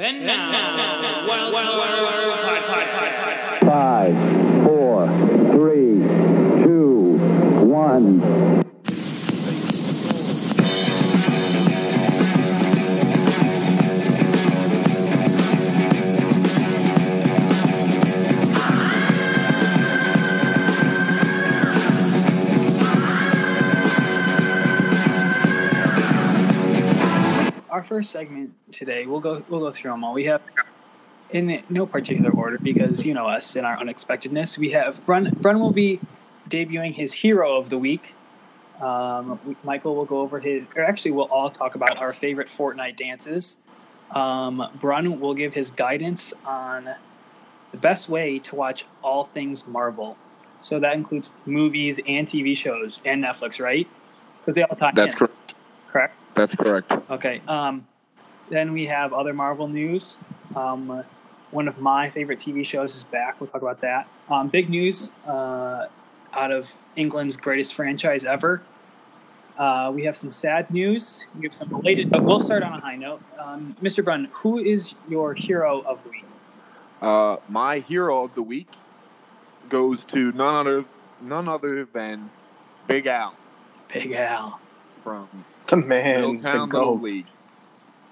And now, Wild Cards Podcast. First segment today, we'll go we'll go through them all. We have in no particular order because you know us and our unexpectedness. We have Brunn. Brunn will be debuting his hero of the week. Um, we- Michael will go over his, or actually, we'll all talk about our favorite Fortnite dances. Um, Brunn will give his guidance on the best way to watch all things Marvel. So that includes movies and TV shows and Netflix, right? Because they all tie That's in, correct. correct. That's correct. Okay. Um, then we have other Marvel news. Um, one of my favorite TV shows is back. We'll talk about that. Um, big news uh, out of England's greatest franchise ever. Uh, we have some sad news. We have some related, but we'll start on a high note. Um, Mr. Brunn, who is your hero of the week? Uh, my hero of the week goes to none other none other than Big Al Big Al. from The man, the Middletown Little. League.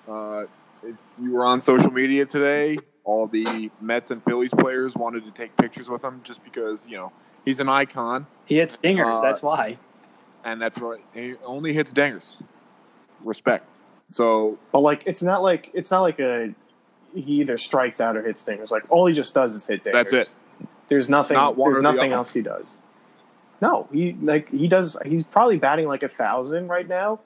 Uh, if you were on social media today, all the Mets and Phillies players wanted to take pictures with him just because you know he's an icon, He hits dingers. Uh, that's why. and that's right. He only hits dingers. Respect. So But like, it's not like it's not like a he either strikes out or hits dingers. Like all he just does is hit dingers. that's it. There's nothing. Not there's or the nothing else he does. No, he like he does. He's probably batting like a thousand right now,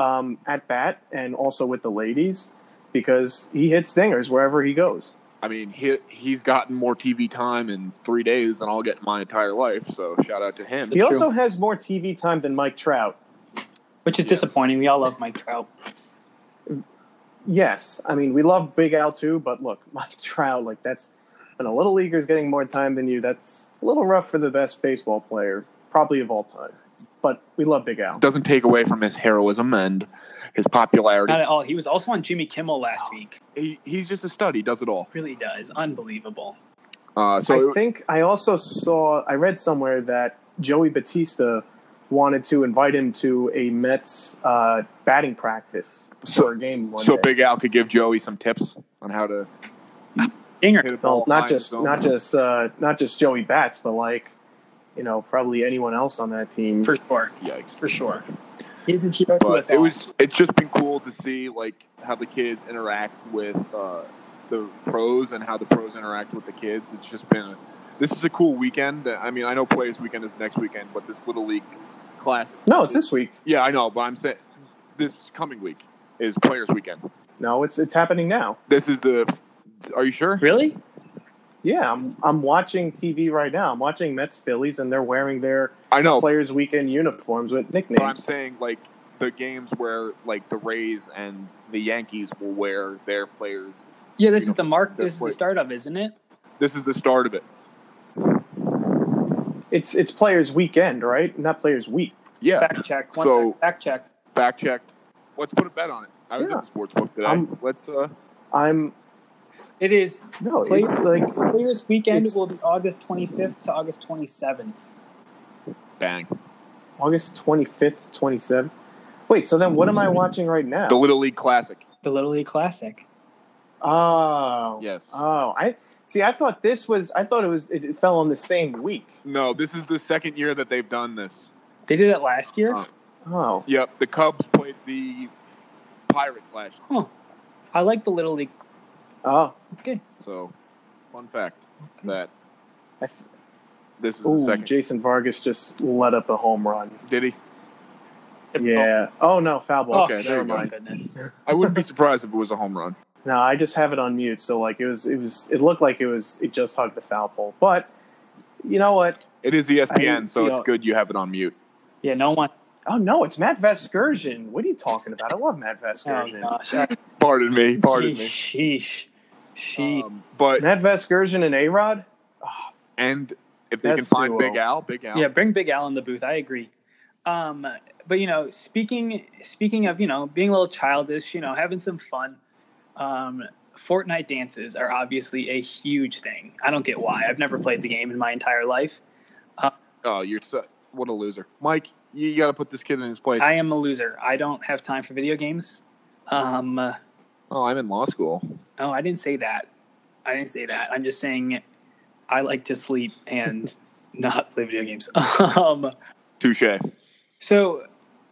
um, at bat, and also with the ladies, because he hits dingers wherever he goes. I mean, he he's gotten more TV time in three days than I'll get in my entire life. So shout out to him. He true. also has more TV time than Mike Trout. Which is yes. disappointing. We all love Mike Trout. Yes, I mean we love Big Al too, but look, Mike Trout, like that's when a little leaguer's getting more time than you. That's a little rough for the best baseball player, probably of all time. But we love Big Al. doesn't take away from his heroism and his popularity. Not at all. He was also on Jimmy Kimmel last week. He, he's just a stud. He does it all. Really does. Unbelievable. Uh, so I think I also saw I read somewhere that Joey Bautista wanted to invite him to a Mets uh, batting practice So- for a game one so day. Big Al could give Joey some tips on how to Dinger. hit a ball Well, not just not just uh, not just Joey Bats, but like you know probably anyone else on that team. For sure. Yikes. For sure. He's a hero to us But it all. was it's just been cool to see like how the kids interact with uh, the pros and how the pros interact with the kids. It's just been a, this is a cool weekend. I mean, I know Players Weekend is next weekend, but this little league class. no, it's this week. Yeah, I know, but I'm saying this coming week is Players Weekend. No, it's it's happening now. This is the. Are you sure? Really? Yeah, I'm I'm watching TV right now. I'm watching Mets Phillies, and they're wearing their I know, Players Weekend uniforms with nicknames. but I'm saying like the games where like the Rays and the Yankees will wear their players. Yeah, this is the mark. that's This is the start of, isn't it? This is the start of it. It's it's Players Weekend, right? Not Players Week. Yeah. Fact check. One So- sec. Fact check. Fact checked. Let's put a bet on it. I was Yeah. at the sports book today. I'm- Let's uh I'm It is no, Play- it's like Players Weekend will be August 25th to August 27th. bang. August 25th, 27th. Wait, so then what am I mm-hmm. watching right now? The Little League Classic. The Little League Classic. Oh, Yes. Oh, I see. I thought this was. I thought it was. It fell on the same week. No, this is the second year that they've done this. They did it last year. Oh. Oh, Yep, the Cubs played the Pirates last year. Huh. I like the Little League. Oh. Okay. So, fun fact that I f- this is the Ooh, second. Jason Vargas just let up a home run. Did he? Yeah. Oh no, foul ball. Oh, Okay, there never you go. my mind. goodness. I wouldn't be surprised if it was a home run. No, I just have it on mute. So like it was. It was. It looked like it was. It just hugged the foul pole. But you know what? It is ESPN, I- so you it's know- good you have it on mute. Yeah, no one. Oh no, it's Matt Vasgersian. What are you talking about? I love Matt Oh gosh. I- Pardon me, pardon me. Sheesh. She. Um, but Matt Vasgersian and A Rod. and if they can find duo. Big Al, Big Al. Yeah, bring Big Al in the booth. I agree. Um, but you know, speaking speaking of you know being a little childish, you know, having some fun. Um, Fortnite dances are obviously a huge thing. I don't get why. I've never played the game in my entire life. Oh, you're so, what a loser, Mike. You got to put this kid in his place. I am a loser. I don't have time for video games. Um, uh, oh, I'm in law school. oh, I didn't say that. I didn't say that. I'm just saying I like to sleep and not play video games. um, Touche. so,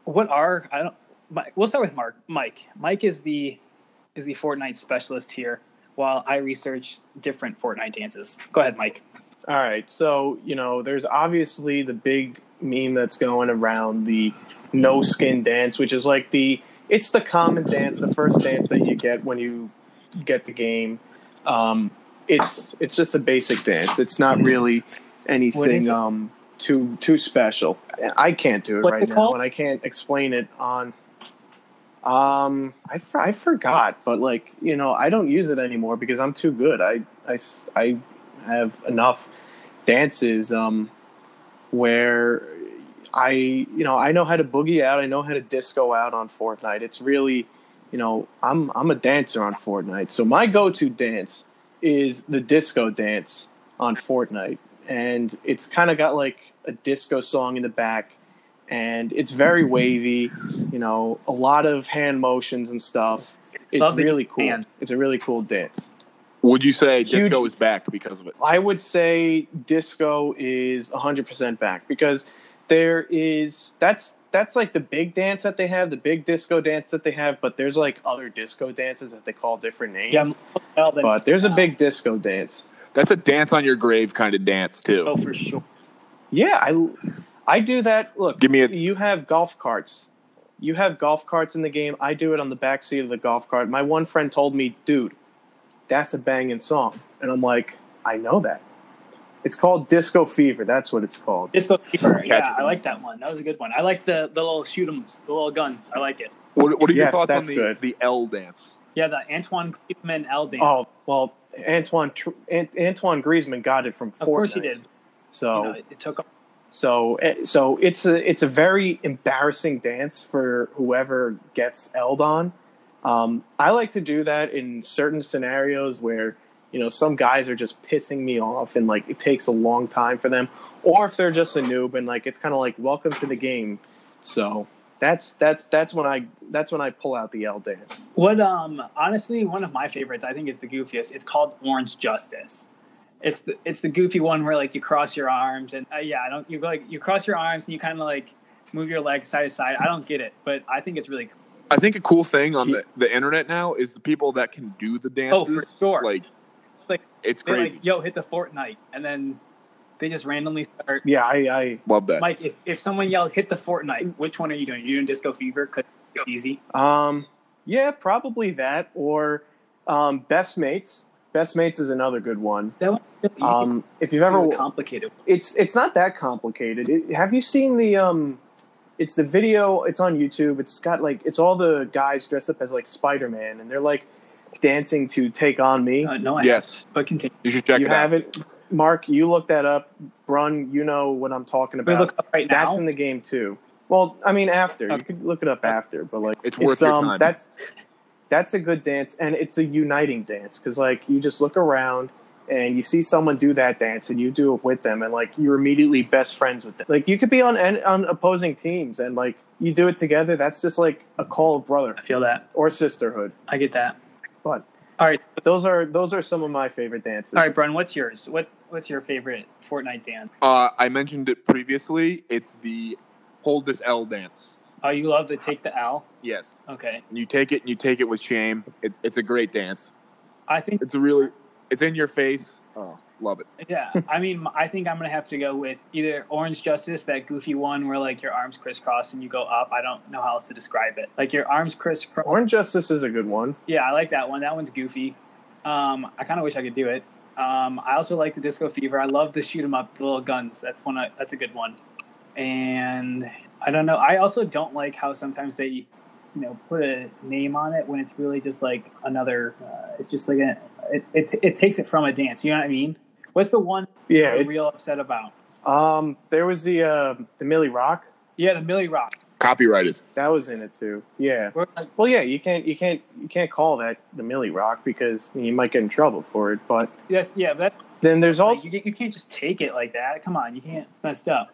what are I don't? Mike, we'll start with Mark. Mike. Mike is the is the Fortnite specialist here, while I research different Fortnite dances. Go ahead, Mike. All right, so you know, there's obviously the big meme that's going around the no skin dance, which is like the it's the common dance, the first dance that you get when you get the game. Um, it's it's just a basic dance. It's not really anything um, too too special. I can't do it What's right it now, called? and I can't explain it on. Um, I, I forgot, but like you know, I don't use it anymore because I'm too good. I I I have enough dances um, where I you know I know how to boogie out. I know how to disco out on Fortnite. It's really you know I'm I'm a dancer on Fortnite. So my go-to dance is the disco dance on Fortnite, and it's kind of got like a disco song in the back, and it's very wavy. You know, a lot of hand motions and stuff. It's Love really cool. hand. It's a really cool dance. Would you say Huge- disco is back because of it? I would say disco is 100% back because there is that's that's like the big dance that they have, the big disco dance that they have, but there's like other disco dances that they call different names. Yeah, well, but there's a big disco dance. That's a dance on your grave kind of dance too. oh for sure. Yeah, I I do that. Look, Give me a- you have golf carts. You have golf carts in the game. I do it on the back seat of the golf cart. My one friend told me, "Dude, that's a banging song." And I'm like, "I know that. It's called Disco Fever. That's what it's called." Disco Fever. Catch Yeah. I like that one. That was a good one. I like the the little shoot 'ems, the little guns. I like it. What, what are your Yes, thoughts on that's the, good. the L dance? Yeah, the Antoine Griezmann L dance. Oh well, Antoine Tr- Antoine Griezmann got it from Fortnite. of course he did. So You know, it took. so eh, so it's a it's a very embarrassing dance for whoever gets eld on. Um, I like to do that in certain scenarios where you know some guys are just pissing me off and like it takes a long time for them, or if they're just a noob and like it's kind of like welcome to the game. So that's that's that's when I that's when I pull out the L dance. What um honestly one of my favorites I think is the goofiest. It's called Orange Justice. It's the it's the goofy one where like you cross your arms and uh, yeah I don't you go like you cross your arms and you kind of like move your legs side to side. I don't get it, but I think it's really cool. I think a cool thing on the, the internet now is the people that can do the Oh, dances. for sure. Like, Like, it's crazy. like yo hit the Fortnite and then they just randomly start. Yeah, I, I Love that. Mike, if, if someone yelled hit the Fortnite, which one are you doing? Are you doing Disco Fever? Cause it's easy. Um, yeah, probably that or um, Best Mates. Best Mates is another good one. That one. Easy. Um, if you've Ever ever, complicated. it's it's not that complicated. It, have you seen the um? It's the video. It's on YouTube. It's got like it's all the guys dressed up as like Spider Man, and they're like dancing to "Take on Me." Uh, no, I Yes. haven't, but continue. you should check you it out. have it, Mark. You look that up, Brunn. You know what I'm talking We about. look up right now. That's in the game too. Well, I mean, after you could look it up after, but like It's worth your um, time. That's that's a good dance, and it's a uniting dance because like you just look around and you see someone do that dance, and you do it with them, and like you're immediately best friends with them. Like you could be on on opposing teams, and like you do it together. That's just like a call of brother I feel that. or sisterhood. I get that. But All right, those are those are some of my favorite dances. all right, Brunn. What's yours? What What's your favorite Fortnite dance? Uh, I mentioned it previously. It's the hold this L dance. Oh, you love to take the L. Yes. Okay, You take it and you take it with shame. It's it's a great dance. I think It's a really it's in your face. Oh, love it. yeah. I mean, I think I'm gonna have to go with either Orange Justice, that goofy one where like your arms crisscross and you go up. I don't know how else to describe it. Like your arms crisscross. Orange Justice is a good one. Yeah, I like that one. That one's goofy. Um, I kind of wish I could do it. Um, I also like the Disco Fever. I love the shoot 'em up, the little guns. That's one. I, that's a good one. And I don't know. I also don't like how sometimes they, you know, put a name on it when it's really just like another. Uh, it's just like a. It, it it takes it from a dance. You know what I mean? What's the one Yeah, you're real upset about? um. There was the uh, the Millie Rock. Yeah, the Millie Rock. Copyrighted. That was in it too. Yeah. Well, yeah. You can't you can't you can't call that the Millie Rock because you might get in trouble for it. But yes, yeah, that then there's like, also you, you can't just take it like that. Come on, you can't. It's messed up.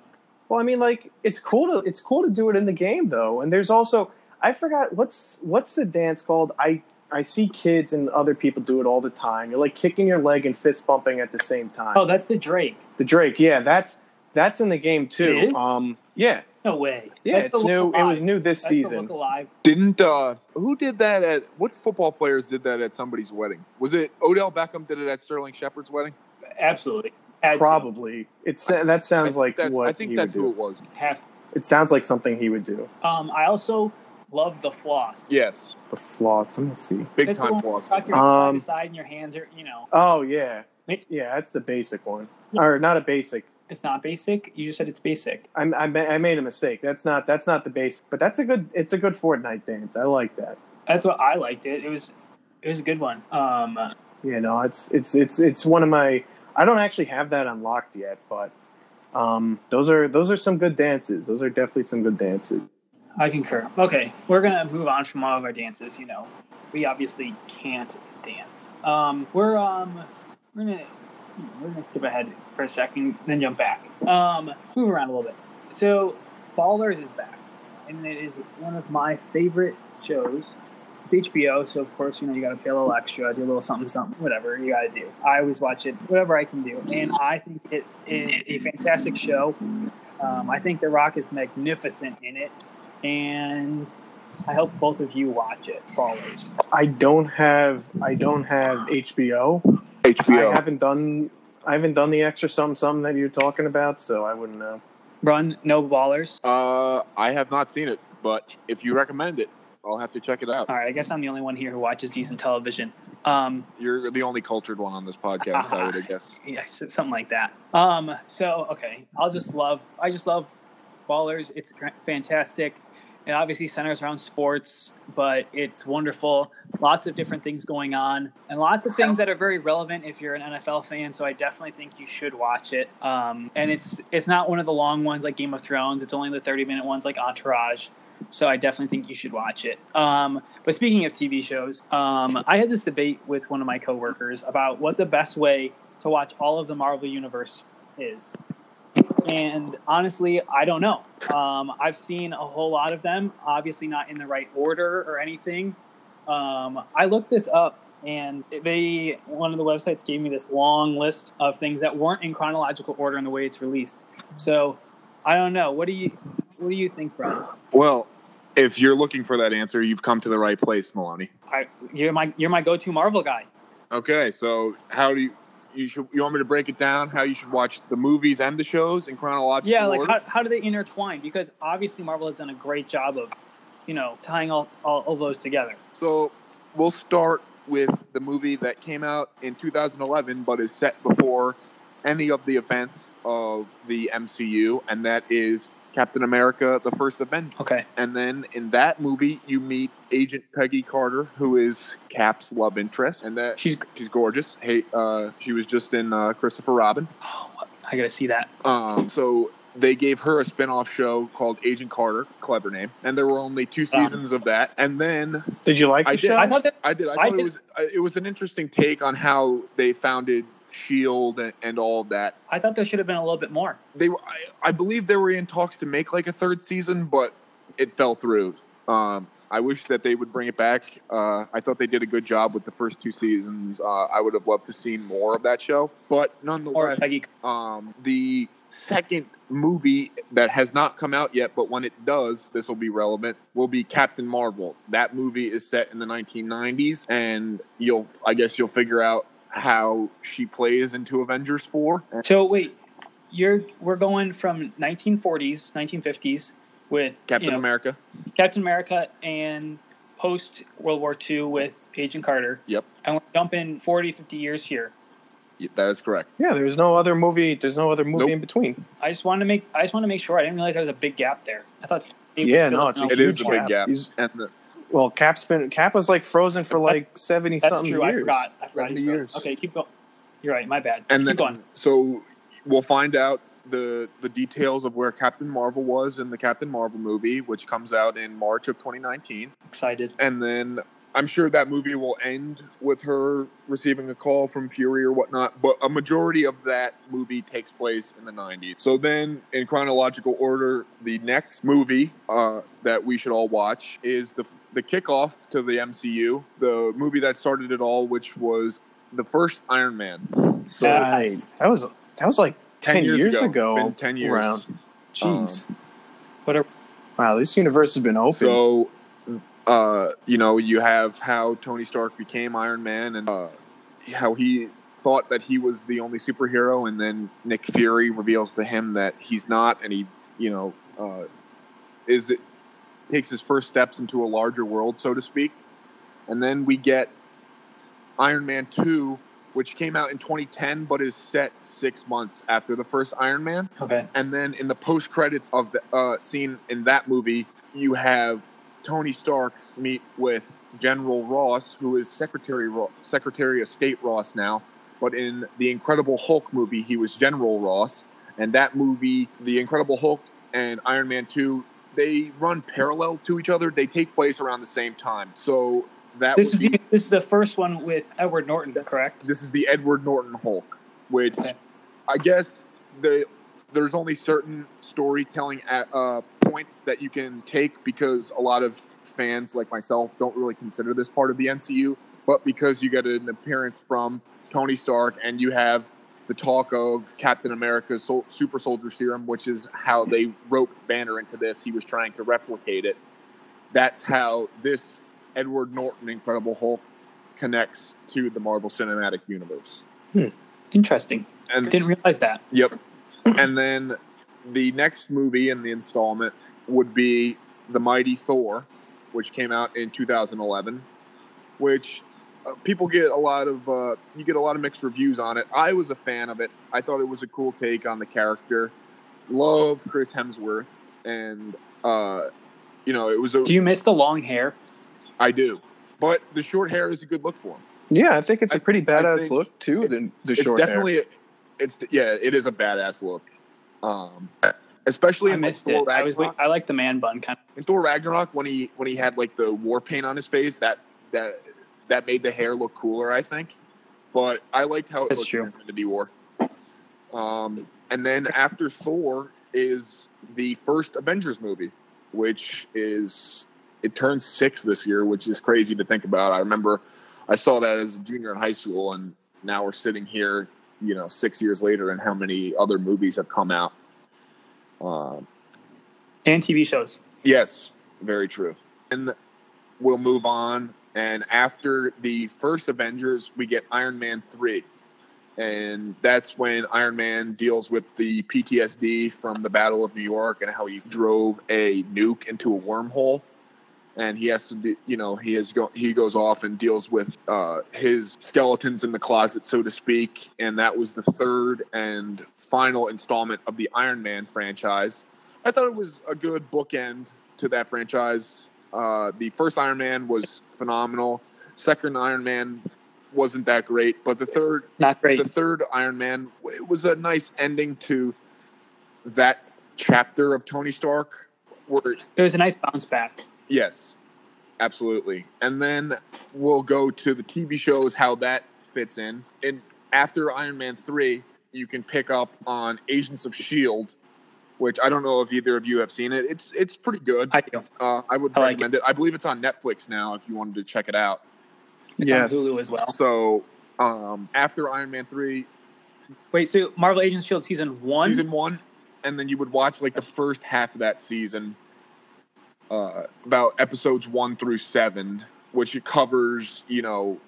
well, I mean, like it's cool to it's cool to do it in the game though. And there's also I forgot what's what's the dance called. I I see kids and other people do it all the time. You're like kicking your leg and fist bumping at the same time. Oh, that's the Drake. the Drake, yeah, that's that's in the game too. It is? Um, yeah, No way. yeah, That's it's new. Look It was new this That's the season. Look alive. Didn't uh who did that at what football players did that at somebody's wedding? Was it Odell Beckham did it at Sterling Shepard's wedding? Absolutely. Had. Probably. It's that sounds I like what I think he that's would who do. it was. Have. It sounds like something he would do. Um, I also love the floss. Yes. The floss. Let me see. Big It's time floss. you your Um, side to and your hands are, you know, Oh yeah, yeah. That's the basic one, or not a basic. it's not basic. You just said it's basic. I, I, I made a mistake. That's not that's not the basic, but that's a good. It's a good Fortnite dance. I like that. That's what I liked it. It was, it was a good one. Um, yeah, no, it's it's it's it's one of my. I don't actually have that unlocked yet, but um, those are those are some good dances. Those are definitely some good dances. I concur. Okay, we're gonna move on from all of our dances. You know, we obviously can't dance. Um, we're um, we're gonna we're gonna skip ahead for a second, then jump back. Um, move around a little bit. So, Ballers is back, and it is one of my favorite shows. It's HBO, so of course you know you got to pay a little extra, do a little something, something, whatever you got to do. I always watch it, whatever I can do, and I think it is a fantastic show. Um, I think The Rock is magnificent in it and I hope both of you watch it, Ballers. I don't have I don't have HBO. HBO. I haven't done I haven't done the extra something something that you're talking about, so I wouldn't know. Run, no Ballers. uh, I have not seen it, but if you recommend it, I'll have to check it out. All right, I guess I'm the only one here who watches decent television. Um, You're the only cultured one on this podcast, I would guess. yes, something like that. Um, so okay, I'll just love. I just love Ballers. It's fantastic. It obviously centers around sports, but it's wonderful. Lots of different things going on, and lots of things that are very relevant if you're an NFL fan. So I definitely think you should watch it. Um, and it's it's not one of the long ones like Game of Thrones. It's only the 30 minute ones like Entourage. So I definitely think you should watch it. Um, but speaking of TV shows, um, I had this debate with one of my coworkers about what the best way to watch all of the Marvel Universe is. And honestly, I don't know. Um, I've seen a whole lot of them, obviously not in the right order or anything. Um, I looked this up, and they one of the websites gave me this long list of things that weren't in chronological order in the way it's released. So I don't know. What do you what do you think, Brian? Well, if you're looking for that answer, you've come to the right place, Maloney. I, you're my you're my go to Marvel guy. Okay, so how do you you should you want me to break it down how you should watch the movies and the shows in chronological Yeah, like order? how, how do they intertwine? Because obviously Marvel has done a great job of, you know, tying all, all, all those together. So we'll start with the movie that came out in 2011, but is set before any of the events of the MCU, and that is Captain America: The First Avenger. Okay. And then in that movie, you meet Agent Peggy Carter, who is Cap's love interest, and that She's she's gorgeous. Hey, uh, she was just in uh, Christopher Robin. oh, I gotta see that. Um, so they gave her a spin-off show called Agent Carter, clever name, and there were only two Um, seasons of that. And then Did you like the I did. show? I thought that I did. I I thought it was uh, it was an interesting take on how they founded Shield and, and all of that. I thought there should have been a little bit more. They were, I, I believe they were in talks to make like a third season, but it fell through. Um, I wish that they would bring it back. Uh, I thought they did a good job with the first two seasons. Uh, I would have loved to see more of that show, but nonetheless, um, the second movie that has not come out yet, but when it does, this will be relevant, will be Captain Marvel. That movie is set in the 1990s, and you'll, I guess, you'll figure out how she plays into Avengers 4. So wait, you're we're going from 1940s, 1950s with Captain you know, America. Captain America, and post World War II with Agent Carter, Yep, and we're jumping 40, 50 years here. y- that is correct. yeah, there's no other movie. There's no other movie Nope. in between. I just wanted to make I just wanted to make sure. I didn't realize there was a big gap there. I thought. Yeah, no, it's a out It is huge a big gap. gap. And the, Well, Cap's been Cap was like frozen for like seventy That's something true. years. I forgot. I forgot. 70 he's years. Okay, keep going. You're right. My bad. and keep then, going. so we'll find out the the details of where Captain Marvel was in the Captain Marvel movie, which comes out in March of 2019, Excited. and then I'm sure that movie will end with her receiving a call from Fury or whatnot. But a majority of that movie takes place in the 90s. So then, in chronological order, the next movie uh, that we should all watch is the the kickoff to the MCU, the movie that started it all, which was the first Iron Man. So Yeah. I, that was that was like 10 ten, years years, ago. ago. Been 10 years. Around. Jeez. What are wow, this universe has been open. So, uh, you know, you have how Tony Stark became Iron Man and uh, how he thought that he was the only superhero, and then Nick Fury reveals to him that he's not, and he, you know, uh, is it takes his first steps into a larger world, so to speak. And then we get Iron Man 2, which came out in 2010, but is set six months after the first Iron Man. okay? And then in the post credits of the uh, scene in that movie, you have Tony Stark meet with General Ross, who is Secretary Secretary of State Ross now. But in the Incredible Hulk movie, he was General Ross. And that movie, The Incredible Hulk and Iron Man 2, they run parallel to each other. They take place around the same time. So that This is be, the this is the first one with Edward Norton, correct? this is the Edward Norton Hulk, which Okay. I guess the there's only certain storytelling at, uh, points that you can take because a lot of fans like myself don't really consider this part of the MCU, but because you get an appearance from Tony Stark and you have the talk of Captain America's sol- super soldier serum, which is how they roped Banner into this. He was trying to replicate it. That's how this Edward Norton Incredible Hulk connects to the Marvel Cinematic Universe. Hmm. Interesting. And Didn't realize that. Yep. and then the next movie in the installment would be The Mighty Thor, which came out in 2011, which people get a lot of uh, you get a lot of mixed reviews on it. I was a fan of it. I thought it was a cool take on the character. Love Chris Hemsworth, and uh, you know it was a Do you miss the long hair? I do, but the short hair is a good look for him. yeah, I think it's a I- pretty badass look too. The, it's, the it's short hair. definitely it's yeah it is a badass look um especially I in like, missed Thor it. I was I like the man bun kind of. in Thor Ragnarok when he when he had like the war paint on his face that that that made the hair look cooler I think but I liked how it That's looked true. in Infinity War um and then after Thor is the first Avengers movie which is it turns six this year which is crazy to think about I remember I saw that as a junior in high school, and now we're sitting here, you know, six years later, and how many other movies have come out. Um, And TV shows. yes, very true. And we'll move on. And after the first Avengers, we get Iron Man 3. And that's when Iron Man deals with the PTSD from the Battle of New York and how he drove a nuke into a wormhole. And he has to, you know, he has go, he goes off and deals with uh, his skeletons in the closet, so to speak. And that was the third and final installment of the Iron Man franchise. I thought it was a good bookend to that franchise. Uh, the first Iron Man was phenomenal. Second Iron Man wasn't that great, but the third Not great. the third Iron Man it was a nice ending to that chapter of Tony Stark. Where It was a nice bounce back. yes, absolutely, and then we'll go to the TV shows how that fits in. And after Iron Man three, you can pick up on Agents of Shield, which I don't know if either of you have seen it. It's it's pretty good. I do. Uh, I would I like recommend it. I believe it's on Netflix now. If you wanted to check it out. It's Yes. on Hulu as well. So um, after Iron Man three, Wait, so Marvel Agents Shield season one? season one, and then you would watch like the first half of that season, uh, about episodes one through seven, which it covers, you know,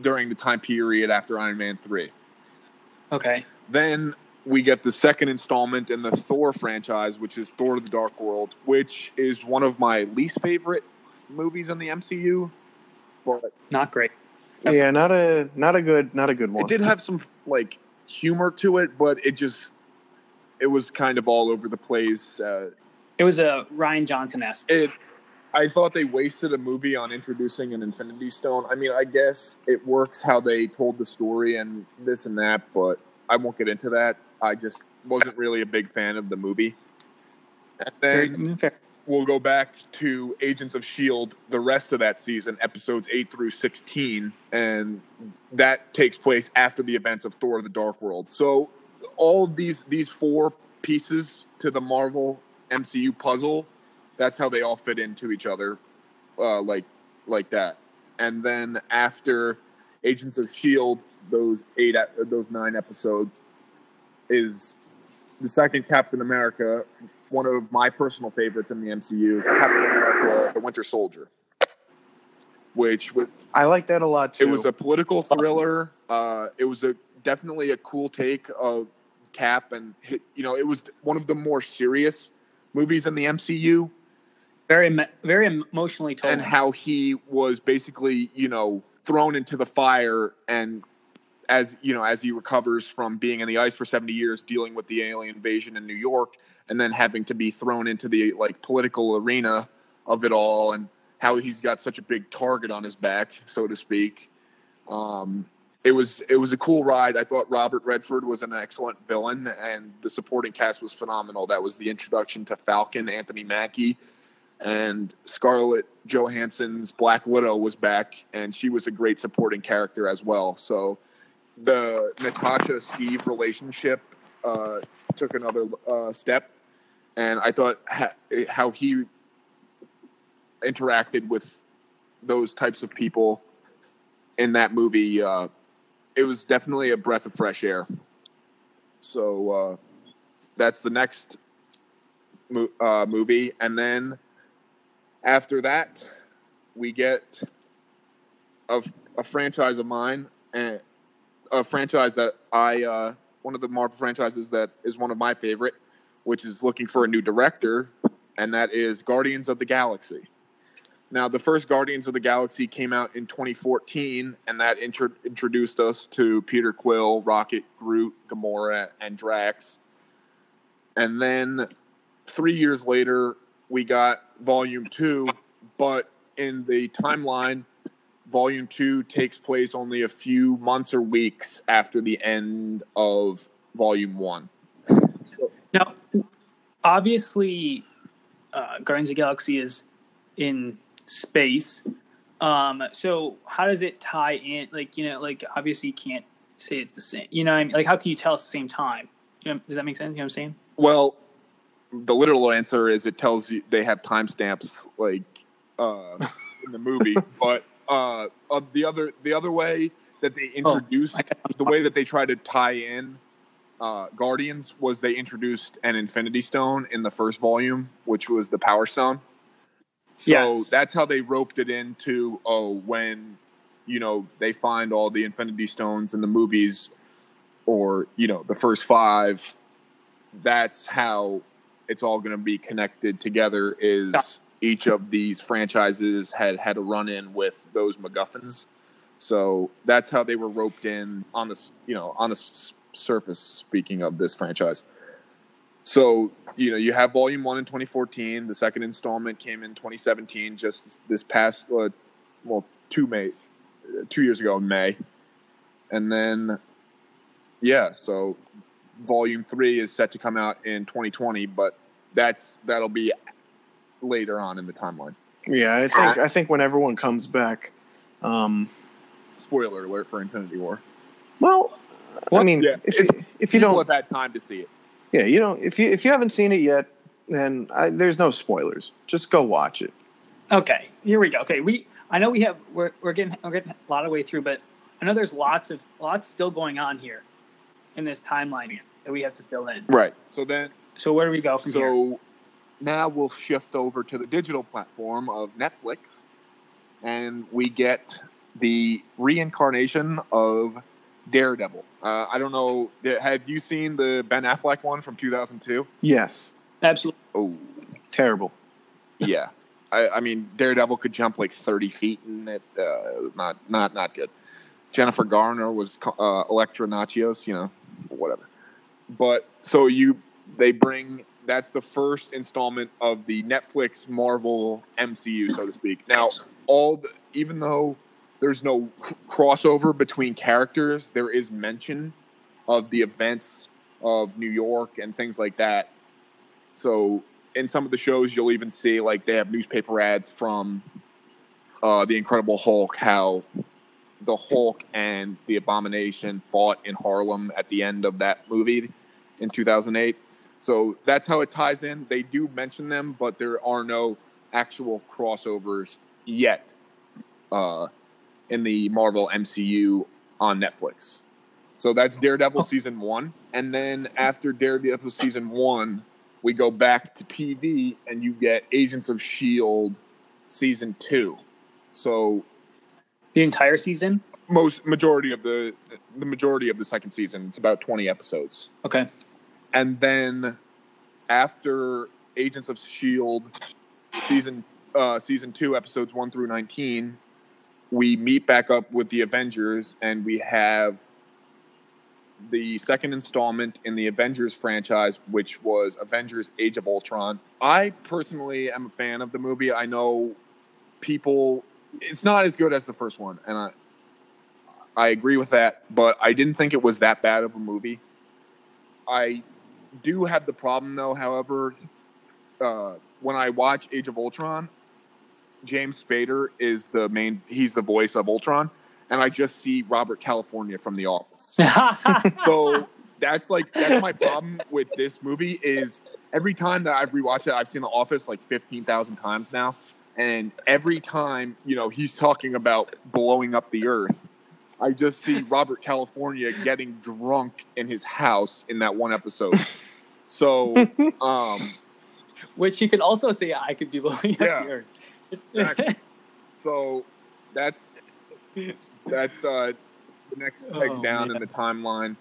during the time period after Iron Man three. Okay. Then we get the second installment in the Thor franchise, which is Thor: of The Dark World, which is one of my least favorite movies in the MCU. But Not great. Yeah, not a not a good not a good one. it did have some like humor to it, but it just it was kind of all over the place. Uh, It was a Rian Johnson esque. it I thought they wasted a movie on introducing an Infinity Stone. I mean, I guess it works how they told the story and this and that, but I won't get into that. I just wasn't really a big fan of the movie. And then we'll go back to Agents of S.H.I.E.L.D., the rest of that season, episodes 8 through 16, and that takes place after the events of Thor the Dark World. So all of these these four pieces to the Marvel MCU puzzle, that's how they all fit into each other, uh, like like that. And then after Agents of Shield, those eight those nine episodes is the second Captain America, one of my personal favorites in the MCU, Captain America: The Winter Soldier, which was I like that a lot too. it was a political thriller. Uh, it was a definitely a cool take of Cap, and hi- you know, it was one of the more serious movies in the MCU, Very, very emotionally told. and how he was basically, you know, thrown into the fire, and as you know, as he recovers from being in the ice for seventy years, dealing with the alien invasion in New York, and then having to be thrown into the like political arena of it all, and how he's got such a big target on his back, so to speak. Um, it was it was a cool ride. I thought Robert Redford was an excellent villain, and the supporting cast was phenomenal. That was the introduction to Falcon, Anthony Mackie, and Scarlett Johansson's Black Widow was back, and she was a great supporting character as well. So the Natasha Steve relationship uh, took another uh, step, and I thought ha- how he interacted with those types of people in that movie. Uh, it was definitely a breath of fresh air. So uh, that's the next mo- uh, movie, and then after that, we get a, a franchise of mine, and a franchise that I uh, one of the Marvel franchises that is one of my favorite, which is looking for a new director, and that is Guardians of the Galaxy. Now, the first Guardians of the Galaxy came out in 2014, and that intro- introduced us to Peter Quill, Rocket, Groot, Gamora, and Drax. And then three years later, we got Volume 2, but in the timeline, Volume 2 takes place only a few months or weeks after the end of Volume 1. So, Now, obviously, uh, Guardians of Galaxy is in space. Um, so how does it tie in? Like, you know, like obviously you can't say it's the same. You know, what I mean, like how can you tell it's the same time? You know, does that make sense? You know what I'm saying? well, the literal answer is it tells you they have timestamps like uh, in the movie, but uh, uh, the other the other way that they introduced the way that they try to tie in uh, Guardians was they introduced an Infinity Stone in the first volume, which was the Power Stone. So Yes. that's how they roped it into oh when you know they find all the Infinity Stones in the movies or you know the first five. That's how it's all going to be connected together. Is. Each of these franchises had had a run in with those MacGuffins. So that's how they were roped in on this, you know, on the s- surface. Speaking of this franchise, so you know, you have Volume One in 2014. The second installment came in 2017, just this past, uh, well, two May, uh, two years ago in May, and then yeah, so Volume Three is set to come out in 2020, but that's that'll be later on in the timeline. yeah, I think I think when everyone comes back, um, Spoiler alert for Infinity War. well, I mean, Yeah. if you, if you don't, have had time to see it. yeah, you don't. If you if you haven't seen it yet, then I, there's no spoilers. Just go watch it. Okay, here we go. Okay, we I know we have we're we're getting we're getting a lot of way through, but I know there's lots of lots still going on here in this timeline that we have to fill in. Right. So then So where do we go from here? So now we'll shift over to the digital platform of Netflix, and we get the reincarnation of Daredevil. Uh, I don't know. Have you seen the Ben Affleck one from 2002? Yes, Absolutely. Oh, terrible. yeah. I, I mean, Daredevil could jump like 30 feet, and it uh, not not not good. Jennifer Garner was uh, Elektra Natchios, you know, whatever. But so you they bring that's the first installment of the Netflix Marvel MCU, so to speak. Now, all the, even though there's no crossover between characters, there is mention of the events of New York and things like that. So in some of the shows, you'll even see like they have newspaper ads from uh, the Incredible Hulk, how the Hulk and the Abomination fought in Harlem at the end of that movie in 2008. So that's how it ties in. They do mention them, but there are no actual crossovers yet uh, in the Marvel MCU on Netflix. So that's Daredevil season one. And then after Daredevil season one, we go back to TV and you get Agents of S.H.I.E.L.D. season two. So The entire season. most majority of the the majority of the second season. It's about twenty episodes, Okay. And then after Agents of Shield season uh, season two episodes one through nineteen, we meet back up with the Avengers, and we have the second installment in the Avengers franchise, which was Avengers: Age of Ultron. I personally am a fan of the movie. I know people. It's not as good as the first one, and I I agree with that, but I didn't think it was that bad of a movie. I do have the problem, though, however, uh, when I watch Age of Ultron, James Spader is the main, he's the voice of Ultron, and I just see Robert California from The Office. so that's like, that's my problem with this movie is every time that I've rewatched it, I've seen The Office like 15,000 times now. And every time, you know, he's talking about blowing up the earth, I just see Robert California getting drunk in his house in that one episode. So, um, Which you can also say I could be blowing Yeah. up the earth. Exactly. so that's that's uh, the next peg Oh, down man. in the timeline,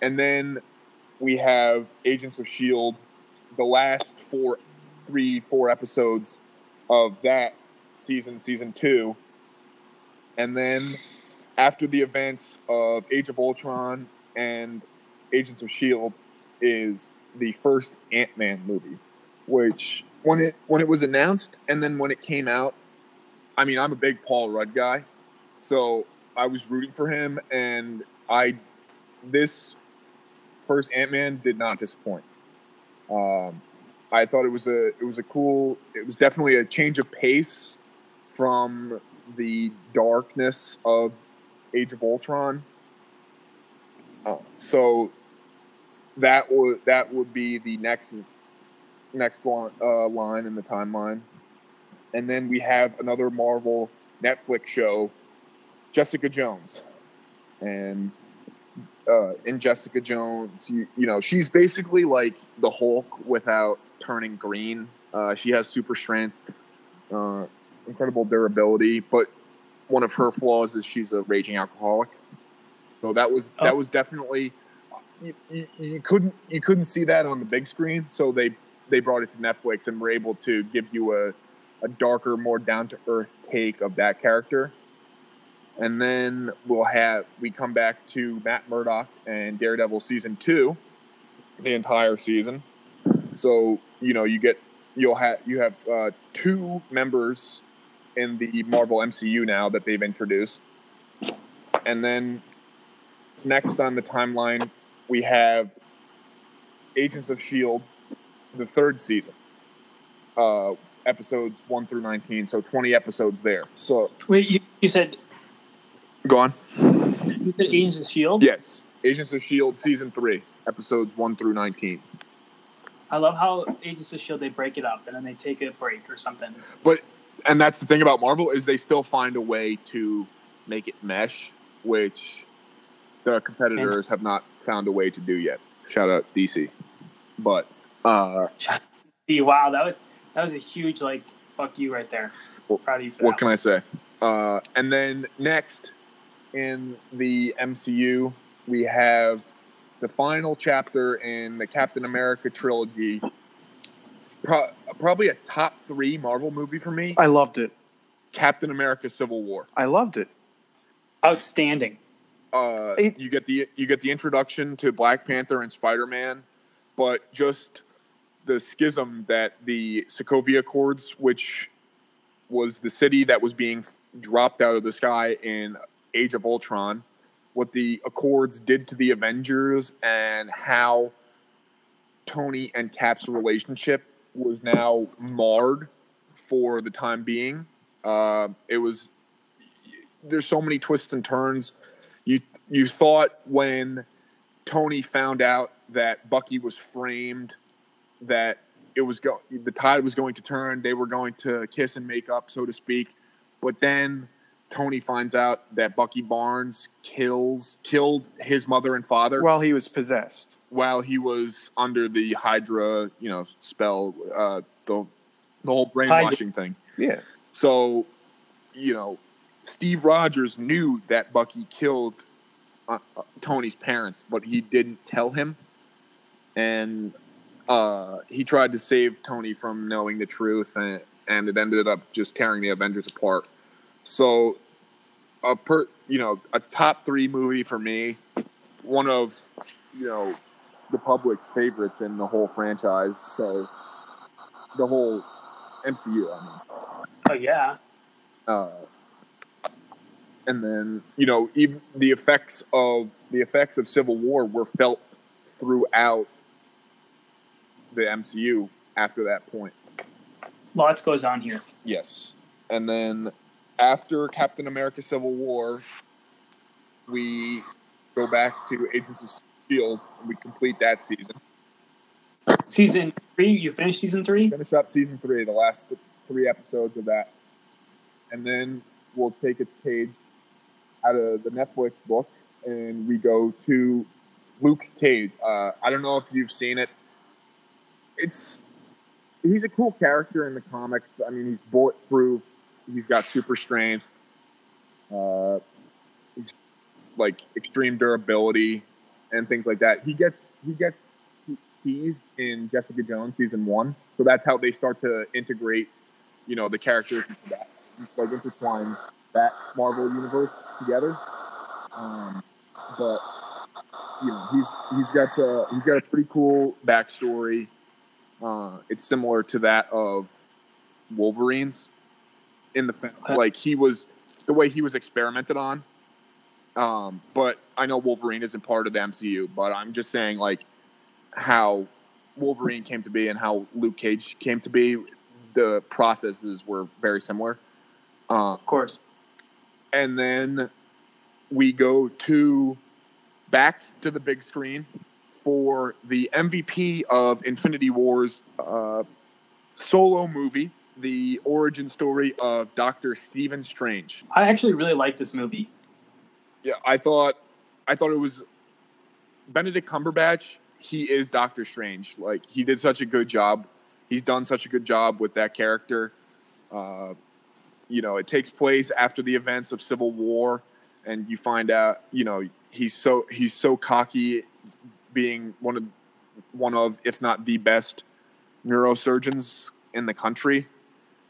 and then we have Agents of Shield, the last four, three, four episodes of that season, season two, and then after the events of Age of Ultron and Agents of Shield is the first Ant Man movie, which when it when it was announced and then when it came out, I mean I'm a big Paul Rudd guy, so I was rooting for him, and I this first Ant Man did not disappoint. Um, I thought it was a it was a cool it was definitely a change of pace from the darkness of Age of Ultron. Uh, so that would that would be the next next line, uh, line in the timeline, and then we have another Marvel Netflix show, Jessica Jones, and uh, in Jessica Jones, you, you know she's basically like the Hulk without turning green. Uh, she has super strength, uh, incredible durability, but one of her flaws is she's a raging alcoholic. So that was that Oh. was definitely you, you, you couldn't you couldn't see that on the big screen. So they they brought it to Netflix and were able to give you a a darker, more down to earth take of that character. And then we'll have we come back to Matt Murdock and Daredevil season two, the entire season. So you know you get you'll have you have uh, two members in the Marvel MCU now that they've introduced, and then next on the timeline we have Agents of Shield, the third season, uh, episodes one through nineteen, so twenty episodes there. So Wait, you, you said go on. you said Agents of Shield. Yes, Agents of Shield season three, episodes one through nineteen. I love how Agents of Shield they break it up and then they take a break or something. But and that's the thing about Marvel is they still find a way to make it mesh, which the competitors have not found a way to do yet. Shout out DC. But uh, wow, that was that was a huge like fuck you right there. Well, Proud of you for what can I say? Uh, and then next in the MCU, we have the final chapter in the Captain America trilogy. Pro- probably a top three Marvel movie for me. I loved it. Captain America: Civil War. I loved it. Outstanding. uh, It- you get the you get the introduction to Black Panther and Spider Man, but just the schism that the Sokovia Accords, which was the city that was being dropped out of the sky in Age of Ultron, what the Accords did to the Avengers and how Tony and Cap's relationship was now marred for the time being. Uh, it was there's so many twists and turns. You you thought when Tony found out that Bucky was framed that it was go- the tide was going to turn. They were going to kiss and make up, so to speak. But then Tony finds out that Bucky Barnes kills killed his mother and father While he was possessed. while he was under the Hydra, you know, spell, uh, the the whole brainwashing thing. Yeah. So, you know, Steve Rogers knew that Bucky killed uh, uh, Tony's parents, but he didn't tell him, and uh, he tried to save Tony from knowing the truth, and, and it ended up just tearing the Avengers apart. So, a per, you know, a top three movie for me, one of you know the public's favorites in the whole franchise. So, the whole MCU. I mean. Oh yeah. uh, and then you know even the effects of the effects of Civil War were felt throughout the MCU after that point. Lots goes on here. Yes, and then after Captain America: Civil War, we go back to Agents of Shield and we complete that season. Season three, you finished season three? Finish up season three, the last three episodes of that, and then we'll take a page out of the Netflix book and we go to Luke Cage. Uh, I don't know if you've seen it. It's he's a cool character in the comics. I mean, he's bulletproof. He's got super strength. Uh, like extreme durability and things like that. He gets he gets teased in Jessica Jones season one, so that's how they start to integrate, you know, the characters that like intertwine that Marvel universe together. Um, but you know, he's he's got a he's got a pretty cool backstory. Uh, it's similar to that of Wolverine's in the Okay. like he was the way he was experimented on. Um, but I know Wolverine isn't part of the MCU, but I'm just saying like how Wolverine came to be and how Luke Cage came to be. The processes were very similar. Um, Of course. and then we go to back to the big screen for the MVP of Infinity Wars uh, solo movie, the origin story of Doctor Stephen Strange. I actually really like this movie. Yeah, I thought I thought it was Benedict Cumberbatch. He is Doctor Strange. Like he did such a good job. He's done such a good job with that character. Uh, you know, it takes place after the events of Civil War, and you find out. You know, he's so he's so cocky, being one of one of if not the best neurosurgeons in the country.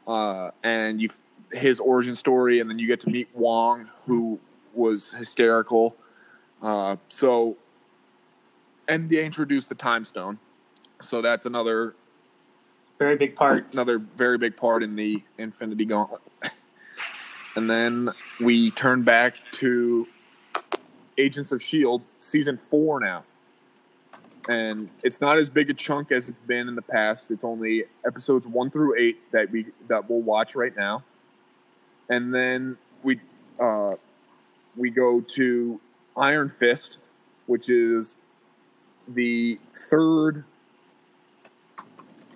Uh, and you his origin story, and then you get to meet Wong, who was hysterical. Uh, so, and they introduced the time stone, so that's another Very big part. another very big part in the Infinity Gauntlet. and then we turn back to Agents of Shield season four now, and it's not as big a chunk as it's been in the past. It's only episodes one through eight that we that we'll watch right now, and then we uh, we go to Iron Fist, which is the third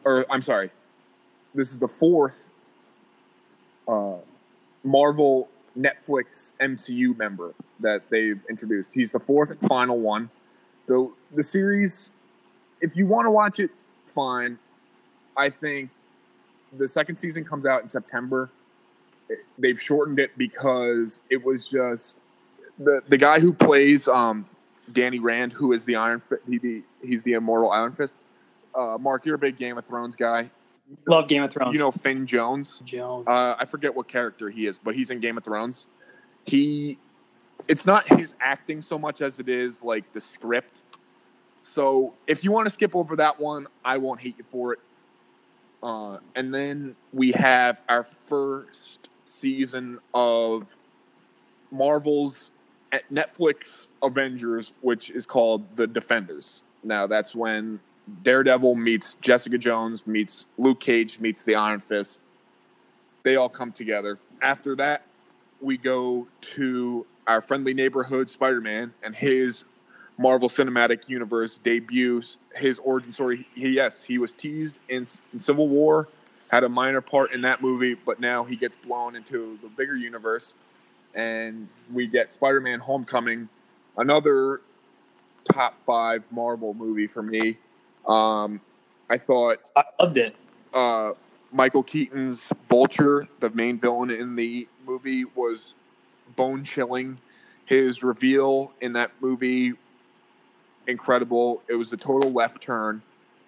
or I'm sorry, this is the fourth uh, Marvel Netflix MCU member that they've introduced. He's the fourth and final one. The the series, if you want to watch it, fine. I think the second season comes out in September. They've shortened it because it was just the the guy who plays um, Danny Rand, who is the Iron Fist. He, the, he's the immortal Iron Fist. Uh, Mark, you're a big Game of Thrones guy. Love Game of Thrones. You know Finn Jones. Jones. Uh, I forget what character he is, but he's in Game of Thrones. He, it's not his acting so much as it is like the script. So if you want to skip over that one, I won't hate you for it. Uh, and then we have our first season of Marvel's at Netflix Avengers, which is called The Defenders. Now that's when Daredevil meets Jessica Jones meets Luke Cage meets the Iron Fist. They all come together. After that, we go to our friendly neighborhood Spider-Man and his Marvel Cinematic Universe debuts. His origin story. He, yes, he was teased in, in Civil War, had a minor part in that movie, but now he gets blown into the bigger universe, and we get Spider-Man: Homecoming, another top five Marvel movie for me. Um, I thought I loved it. uh, Michael Keaton's Vulture, the main villain in the movie, was bone chilling. His reveal in that movie, incredible. It was a total left turn.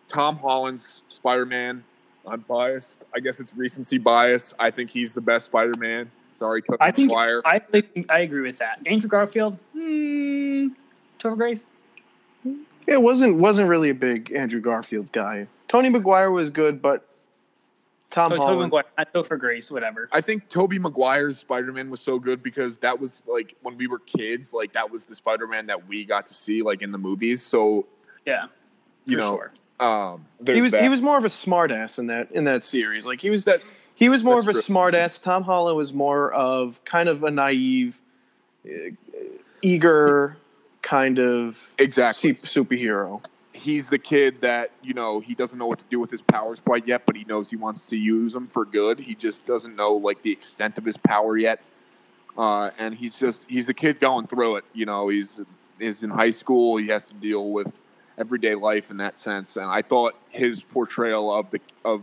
Tom Holland's Spider Man, I'm biased. I guess it's recency bias. I think he's the best Spider Man. Sorry, Tobey I think Maguire. I think I agree with that. Andrew Garfield, hmm, Topher Grace. It wasn't wasn't really a big Andrew Garfield guy. Tony Maguire was good, but Tom Oh, Tobey Holland. Maguire, not Topher Grace, whatever. I think Tobey Maguire's Spider Man was so good because that was like when we were kids, like that was the Spider Man that we got to see like in the movies. So Yeah, you for know, sure. um, he was that. he was more of a smartass in that in that series. Like he was That- he was more of a true. smartass. Tom Holland was more of kind of a naive, uh, eager kind of exactly. su- superhero. He's the kid that you know he doesn't know what to do with his powers quite yet, but he knows he wants to use them for good. He just doesn't know like the extent of his power yet, uh, and he's just he's a kid going through it. You know, he's is in high school. He has to deal with everyday life in that sense, and I thought his portrayal of the of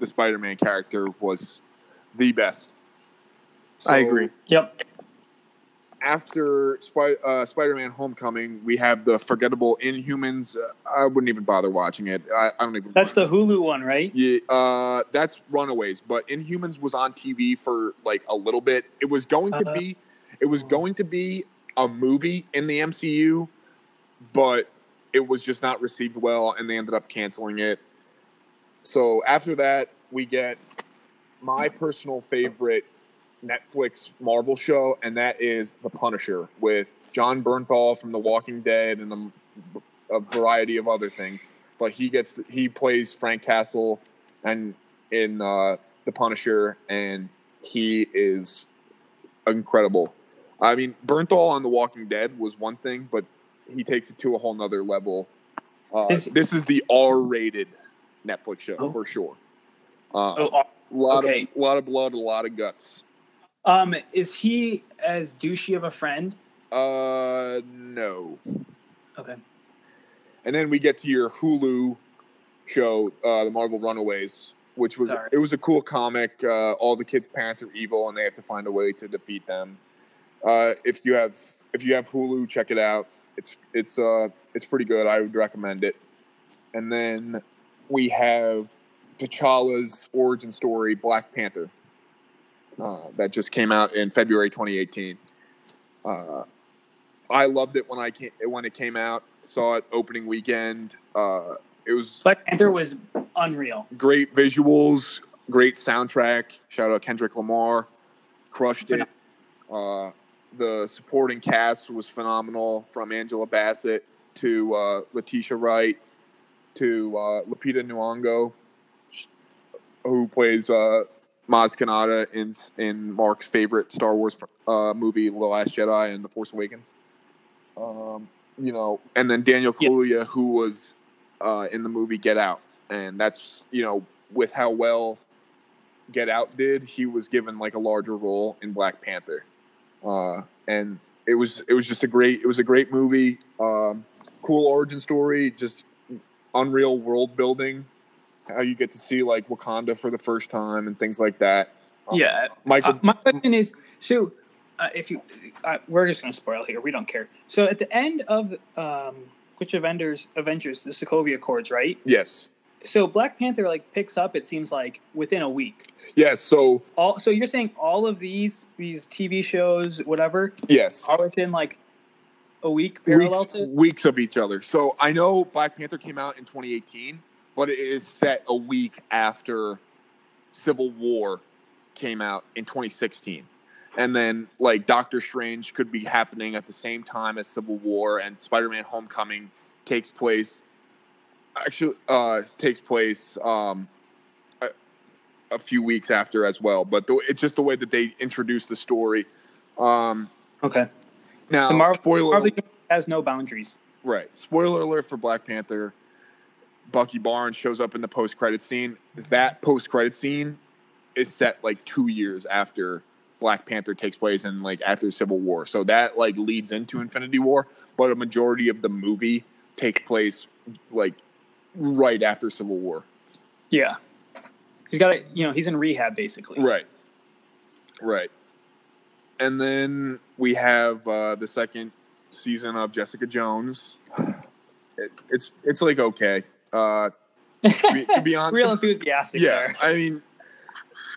the Spider-Man character was the best. I agree. Yep. After Spy- uh, Spider-Man: Homecoming, we have the forgettable Inhumans. Uh, I wouldn't even bother watching it. I, I don't even. That's the Hulu one, right? Yeah, uh, that's Runaways, but Inhumans was on TV for like a little bit. It was going to Uh, be, it was going to be a movie in the MCU, but it was just not received well, and they ended up canceling it. So after that, we get my personal favorite Netflix Marvel show, and that is The Punisher with Jon Bernthal from The Walking Dead and a, a variety of other things. But he gets to, he plays Frank Castle and in uh, The Punisher, and he is incredible. I mean, Bernthal on The Walking Dead was one thing, but he takes it to a whole nother level. Uh, Is- this is the R-rated Netflix show Oh. for sure. Uh, Oh, a lot okay. of lot of blood, a lot of guts. Um, is he as douchey of a friend? Uh, no. Okay. And then we get to your Hulu show, uh, the Marvel Runaways, which was Sorry. it was a cool comic. Uh, all the kids' parents are evil, and they have to find a way to defeat them. Uh, if you have if you have Hulu, check it out. It's it's uh it's pretty good. I would recommend it. And then we have T'Challa's origin story, Black Panther, uh, that just came out in February 2018. Uh, I loved it when I came, when it came out. Saw it opening weekend. Uh, it was Black Panther was unreal. great visuals, great soundtrack. Shout out Kendrick Lamar, crushed it. Uh, the supporting cast was phenomenal, from Angela Bassett to uh, Letitia Wright to uh, Lupita Nyong'o, who plays uh, Maz Kanata in in Mark's favorite Star Wars uh, movie, The Last Jedi and The Force Awakens. Um, you know, and then Daniel Yeah. Kaluuya, who was uh, in the movie Get Out, and that's you know with how well Get Out did, he was given like a larger role in Black Panther, uh, and it was it was just a great it was a great movie, um, cool origin story, just unreal world building, how you get to see like Wakanda for the first time and things like that. Um, Yeah. Michael. Uh, my question is so uh, if you uh, we're just going to spoil here we don't care so at the end of um, which avengers avengers the sokovia accords right yes, so black panther like picks up it seems like within a week yes. So all so you're saying all of these these tv shows whatever yes, are within like a week parallel weeks, to weeks of each other. So I know Black Panther came out in 2018, but it is set a week after Civil War came out in 2016. And then like Doctor Strange could be happening at the same time as Civil War and Spider-Man Homecoming takes place actually uh, takes place um, a, a few weeks after as well. But the, it's just the way that they introduce the story. Um, Okay. now, The Marvel, spoiler Marvel has no boundaries. right? Spoiler alert for Black Panther. Bucky Barnes shows up in the post credit scene. That post credit scene is set like two years after Black Panther takes place and like after Civil War. So that like leads into Infinity War, but a majority of the movie takes place like right after Civil War. Yeah. He's got a, you know, he's in rehab basically. Right. Right. And then we have uh, the second season of Jessica Jones. It, it's it's like okay. Uh, to be, honest, Real enthusiastic yeah. there. I mean,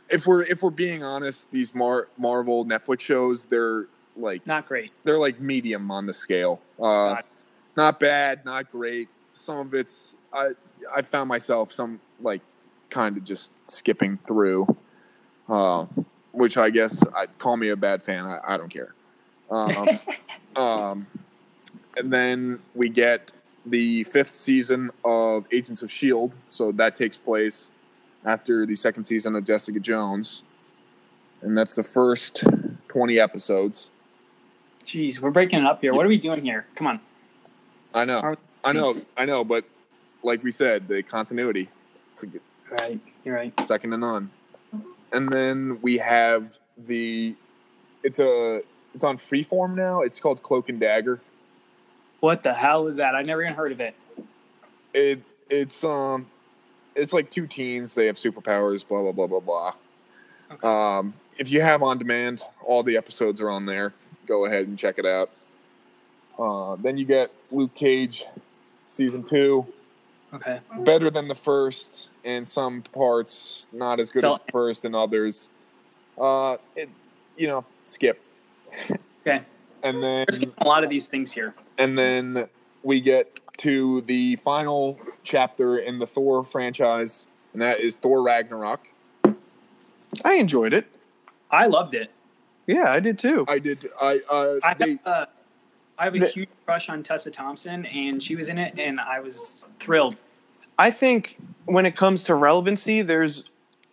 if we're if we're being honest, these Mar- Marvel Netflix shows they're like Not great. they're like medium on the scale. Uh, Got not bad, not great. Some of it's I I found myself some like kind of just skipping through, uh, which I guess I call me a bad fan. I, I don't care. Um, um, and then we get the fifth season of Agents of Shield. So that takes place after the second season of Jessica Jones, and that's the first twenty episodes. Jeez, we're breaking it up here. What are we doing here? Come on. I know, Are- I know, I know, but like we said, the continuity, it's a good, Right. You're right. second to none. And then we have the, it's a, it's on Freeform now. It's called Cloak and Dagger. What the hell is that? I never even heard of it. It, it's um, it's like two teens. They have superpowers. Blah blah blah blah blah. Okay. Um, if you have on demand, all the episodes are on there. Go ahead and check it out. Uh, then you get Luke Cage, season two. Okay. better than the first in some parts, not as good Tell- as the first in others. Uh, it, you know, skip. Okay. And then We're a lot of these things here. And then we get to the final chapter in the Thor franchise, and that is Thor Ragnarok. I enjoyed it. I loved it. Yeah, I did too. I did. I uh, I they, have, uh, I have a The- huge crush on Tessa Thompson, and she was in it, and I was thrilled. I think when it comes to relevancy, there's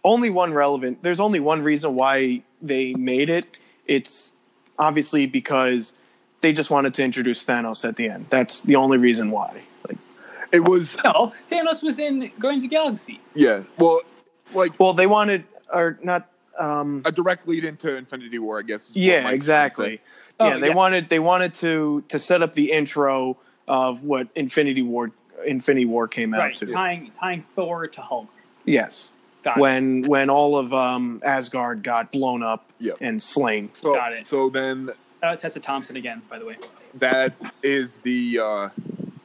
only one relevant. There's only one reason why they made it. It's obviously because they just wanted to introduce Thanos at the end. That's the only reason why. Like, it was No, Thanos was in Guardians of the Galaxy. yeah. Well, like well, they wanted or not. Um, a direct lead into Infinity War, I guess. is what Mike's yeah, exactly. Oh, yeah, they yeah. wanted they wanted to to set up the intro of what Infinity War Infinity War came out Right, to. tying tying Thor to Hulk. Yes, Got it. when when all of um, Asgard got blown up Yep. and slain. So, Got it. So then Out Tessa Thompson again, by the way. that is the uh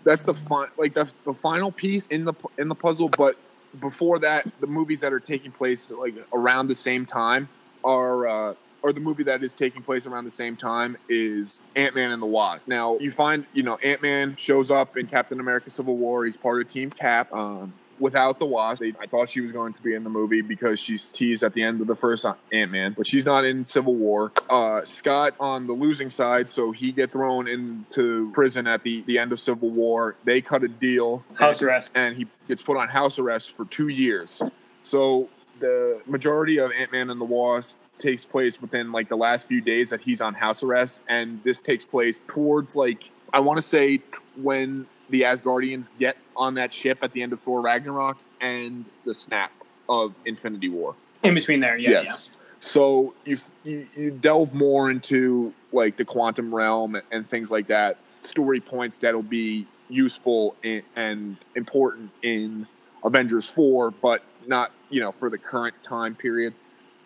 that's the fun like that's the final piece in the in the puzzle but before that the movies that are taking place like around the same time are uh or the movie that is taking place around the same time is Ant-Man and the Wasp. Now, you find, you know, Ant-Man shows up in Captain America Civil War. He's part of Team Cap. Um, without the Wasp, they, I thought she was going to be in the movie because she's teased at the end of the first Ant-Man, but she's not in Civil War. Uh, Scott on the losing side, so he gets thrown into prison at the, the end of Civil War. They cut a deal. House arrest. And he gets put on house arrest for two years. So the majority of Ant-Man and the Wasp takes place within like the last few days that he's on house arrest and this takes place towards like i want to say when the asgardians get on that ship at the end of thor ragnarok and the snap of infinity war. In between there, yeah, yes. so you, you you delve more into like the quantum realm and things like that. Story points that'll be useful in, and important in avengers 4 but not you know for the current time period.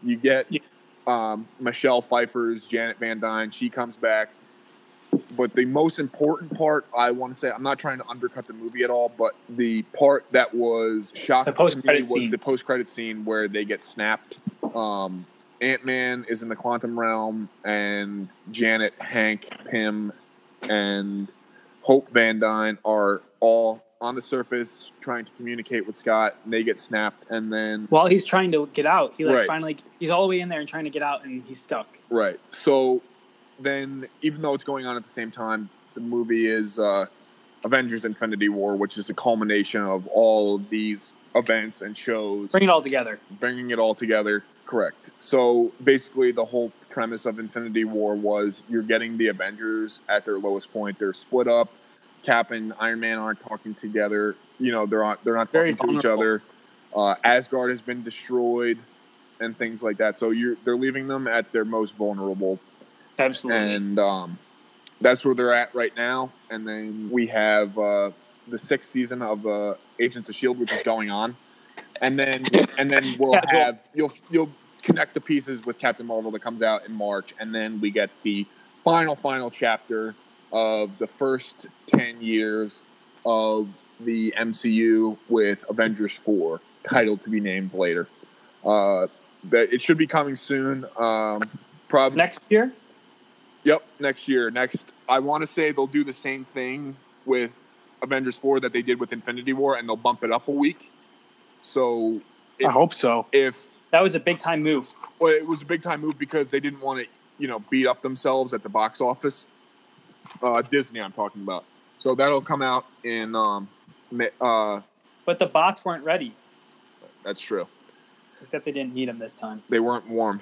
You get Yeah. um, michelle pfeiffer's janet van dyne. She comes back but the most important part i want to say i'm not trying to undercut the movie at all but the part that was shocking The to me was scene. the post-credit scene where they get snapped um, ant-man is in the quantum realm and janet hank pym and hope van dyne are all on the surface trying to communicate with scott and they get snapped and then While he's trying to get out, he like Right. finally he's all the way in there and trying to get out, and he's stuck. Right. So then, even though it's going on at the same time, the movie is uh, Avengers: Infinity War, which is the culmination of all of these events and shows, Bring it all together. bringing it all together. Correct. So basically, the whole premise of Infinity War was you're getting the Avengers at their lowest point. They're split up. Cap and Iron Man aren't talking together. You know, they're not they're not Very talking to each other. Uh, Asgard has been destroyed, and things like that. So you're they're leaving them at their most vulnerable Absolutely. and um, that's where they're at right now. And then we have uh, the sixth season of uh, Agents of Shield, which is going on, and then and then we'll Yeah, have you'll you'll connect the pieces with Captain Marvel that comes out in March, and then we get the final final chapter of the first ten years of the MCU with Avengers four, titled to be named later. Uh, but it should be coming soon. Um, probably Next year, Yep, next year. Next, I want to say they'll do the same thing with Avengers 4 that they did with Infinity War, and they'll bump it up a week. So I hope so. if that was a big time move. well, it was a big time move because they didn't want to, you know, beat up themselves at the box office. Uh, Disney, I'm talking about. So that'll come out in. Um, uh, But the bots weren't ready, that's true. except they didn't need them this time. They weren't warm.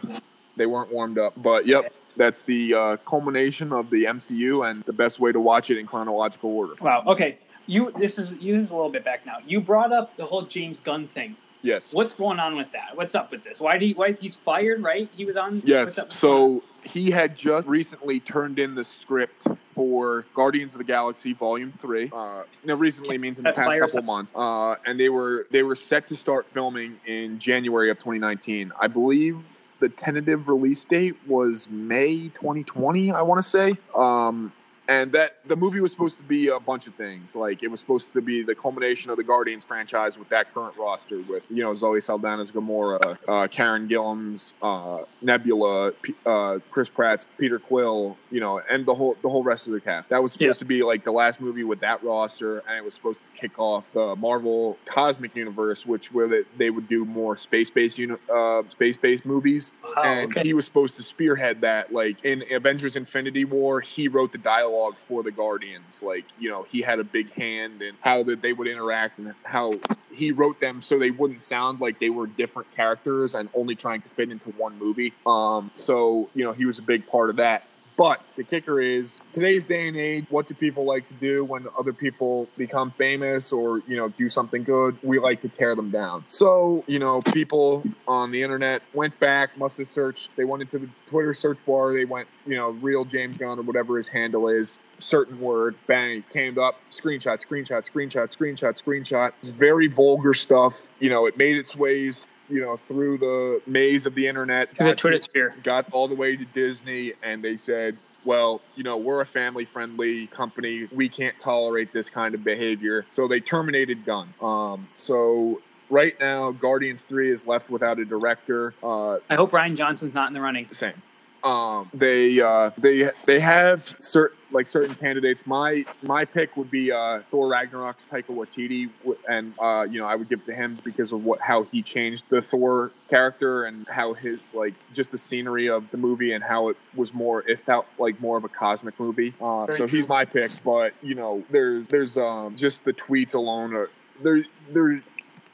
They weren't warmed up. But yep, that's the uh, culmination of the MCU and the best way to watch it in chronological order. Wow. Okay. You. This is you. This is a little bit back now. You brought up the whole James Gunn thing. Yes. What's going on with that? What's up with this? Why did he? Why he's fired? Right? He was on. Yes. what's up with So he had just recently turned in the script for Guardians of the Galaxy Volume Three. Uh, no, recently means in the past couple months. Uh, and they were they were set to start filming in January of 2019. I believe the tentative release date was May 2020. I want to say. Um, and that the movie was supposed to be a bunch of things. Like it was supposed to be the culmination of the Guardians franchise with that current roster, with you know Zoe Saldana's Gamora, uh, Karen Gillan's uh, Nebula, P- uh, Chris Pratt's Peter Quill, you know, and the whole the whole rest of the cast. That was supposed Yeah. to be like the last movie with that roster, and it was supposed to kick off the Marvel Cosmic Universe, which where they, they would do more space based uni- uh, space based movies Wow, and okay. he was supposed to spearhead that. Like in Avengers: Infinity War, he wrote the dialogue for the Guardians. Like you know, he had a big hand in how that they would interact and how he wrote them so they wouldn't sound like they were different characters and only trying to fit into one movie. Um, so you know, he was a big part of that. But the kicker is today's day and age, what do people like to do when other people become famous or, you know, do something good? We like to tear them down. So, you know, people on the internet went back, must have searched, they went into the Twitter search bar, they went, you know, real James Gunn or whatever his handle is, certain word, bang, came up, screenshot, screenshot, screenshot, screenshot, screenshot. It's very vulgar stuff. You know, it made its ways, you know, through the maze of the internet. The got Twitter sphere. got all the way to Disney and they said, well, you know, we're a family friendly company. We can't tolerate this kind of behavior. So they terminated Gunn. Um, so right now, Guardians 3 is left without a director. Uh, I hope Rian Johnson's not in the running. same. Um, they uh, they they have certain like certain candidates. My my pick would be uh, Thor Ragnarok's Taika Waititi, and uh, you know I would give it to him because of what how he changed the Thor character and how his like just the scenery of the movie and how it was more it felt like more of a cosmic movie. Uh, so he's my pick, but you know there's there's um just the tweets alone are there there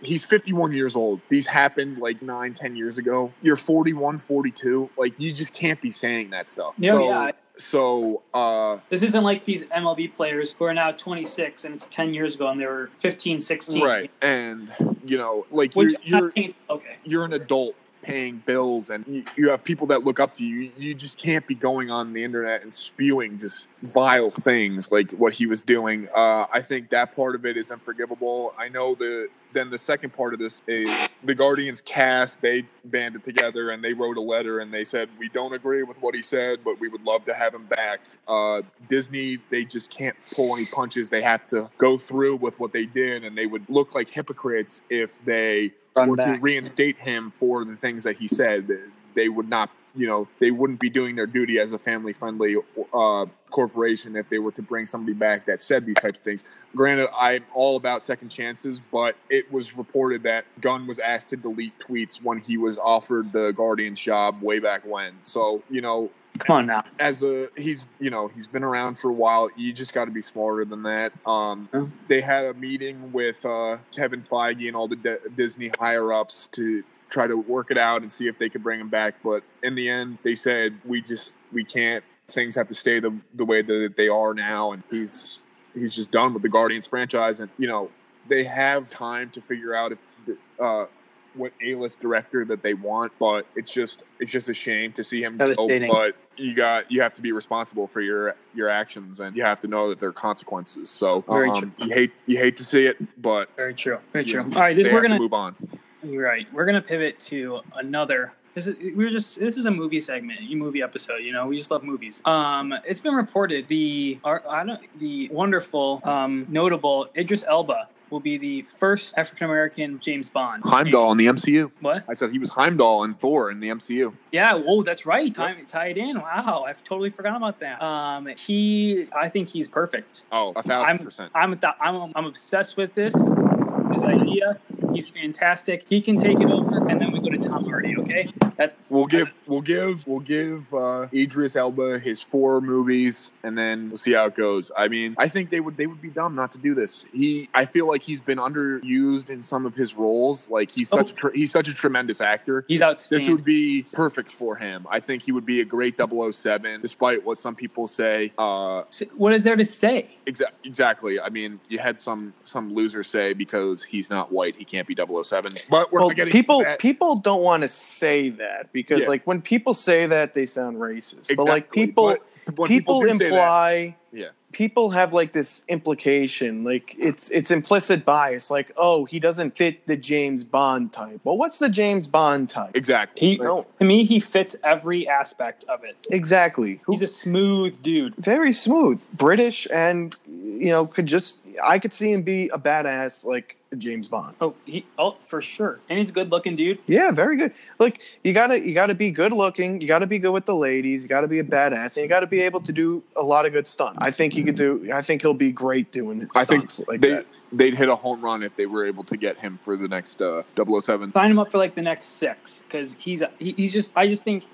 he's 51 years old these happened like 9 10 years ago you're 41 42 like you just can't be saying that stuff Yeah, so, yeah. so uh This isn't like these MLB players who are now 26 and it's 10 years ago and they were 15, 16. right and you know like Which you're you're, okay. you're an adult paying bills and you, you have people that look up to you you just can't be going on the internet and spewing just vile things like what he was doing. Uh, i think that part of it is unforgivable. I know the then the second part of this is the guardians cast they banded together and they wrote a letter and they said we don't agree with what he said but we would love to have him back. Uh, disney they just can't pull any punches. They have to go through with what they did and they would look like hypocrites if they Run were to reinstate him for the things that he said, they would not, you know, they wouldn't be doing their duty as a family friendly uh, corporation if they were to bring somebody back that said these types of things. Granted, I'm all about second chances, but it was reported that Gunn was asked to delete tweets when he was offered the Guardians job way back when. So, you know, Come on now. as a he's you know he's been around for a while. You just got to be smarter than that. Um, Yeah. they had a meeting with uh, Kevin Feige and all the D- Disney higher ups to try to work it out and see if they could bring him back. But in the end, they said we just we can't. Things have to stay the the way that they are now, and he's he's just done with the Guardians franchise. And you know they have time to figure out if the, uh, what A list director that they want, but it's just it's just a shame to see him go. But you got you have to be responsible for your your actions, and you have to know that there are consequences. So Very um, true. you hate you hate to see it, but Very true. Very true. know, All right, this, we're gonna to move on. Right. We're gonna pivot to another. This is we were just this is a movie segment, a movie episode. You know, we just love movies. Um, it's been reported the our, I don't the wonderful, um, notable Idris Elba will be the first African American James Bond. Heimdall in the MCU. What? I said he was Heimdall in Thor in the MCU. Yeah. Oh, that's right. Time tied in. Wow, I've totally forgotten about that. Um, he. I think he's perfect. Oh, a 1000 percent. I'm th- I'm I'm obsessed with this this idea. He's fantastic. He can take it over, and then we go to Tom Hardy. Okay, that We'll give we'll give we'll give uh, Idris Elba his four movies, and then we'll see how it goes. I mean, I think they would they would be dumb not to do this. He, I feel like he's been underused in some of his roles. Like he's such a tre- he's such a tremendous actor. he's outstanding. This would be perfect for him. I think he would be a great 007, despite what some people say. Uh, what is there to say? exa- exactly. I mean, you had some some losers say because he's not white, he can't be 007. But we're well, not getting people that. people don't want to say that because Yeah. like when people say that they sound racist. But like people But when people, do say that- imply Yeah. people have like this implication like it's it's implicit bias like oh he doesn't fit the James Bond type. Well, what's the James Bond type? exactly. He No. to me, he fits every aspect of it. Exactly. Who, He's a smooth dude. very smooth, British, and you know could just I could see him be a badass like James Bond. Oh, he oh for sure, and he's a good looking dude. Yeah, very good. Like you gotta you gotta be good looking, you gotta be good with the ladies, you gotta be a badass, and you gotta be able to do a lot of good stunts. I think he could do. I think he'll be great doing. It. I think like they that. they'd hit a home run if they were able to get him for the next uh, 007. Sign him up for like the next six because he's he, he's just. I just think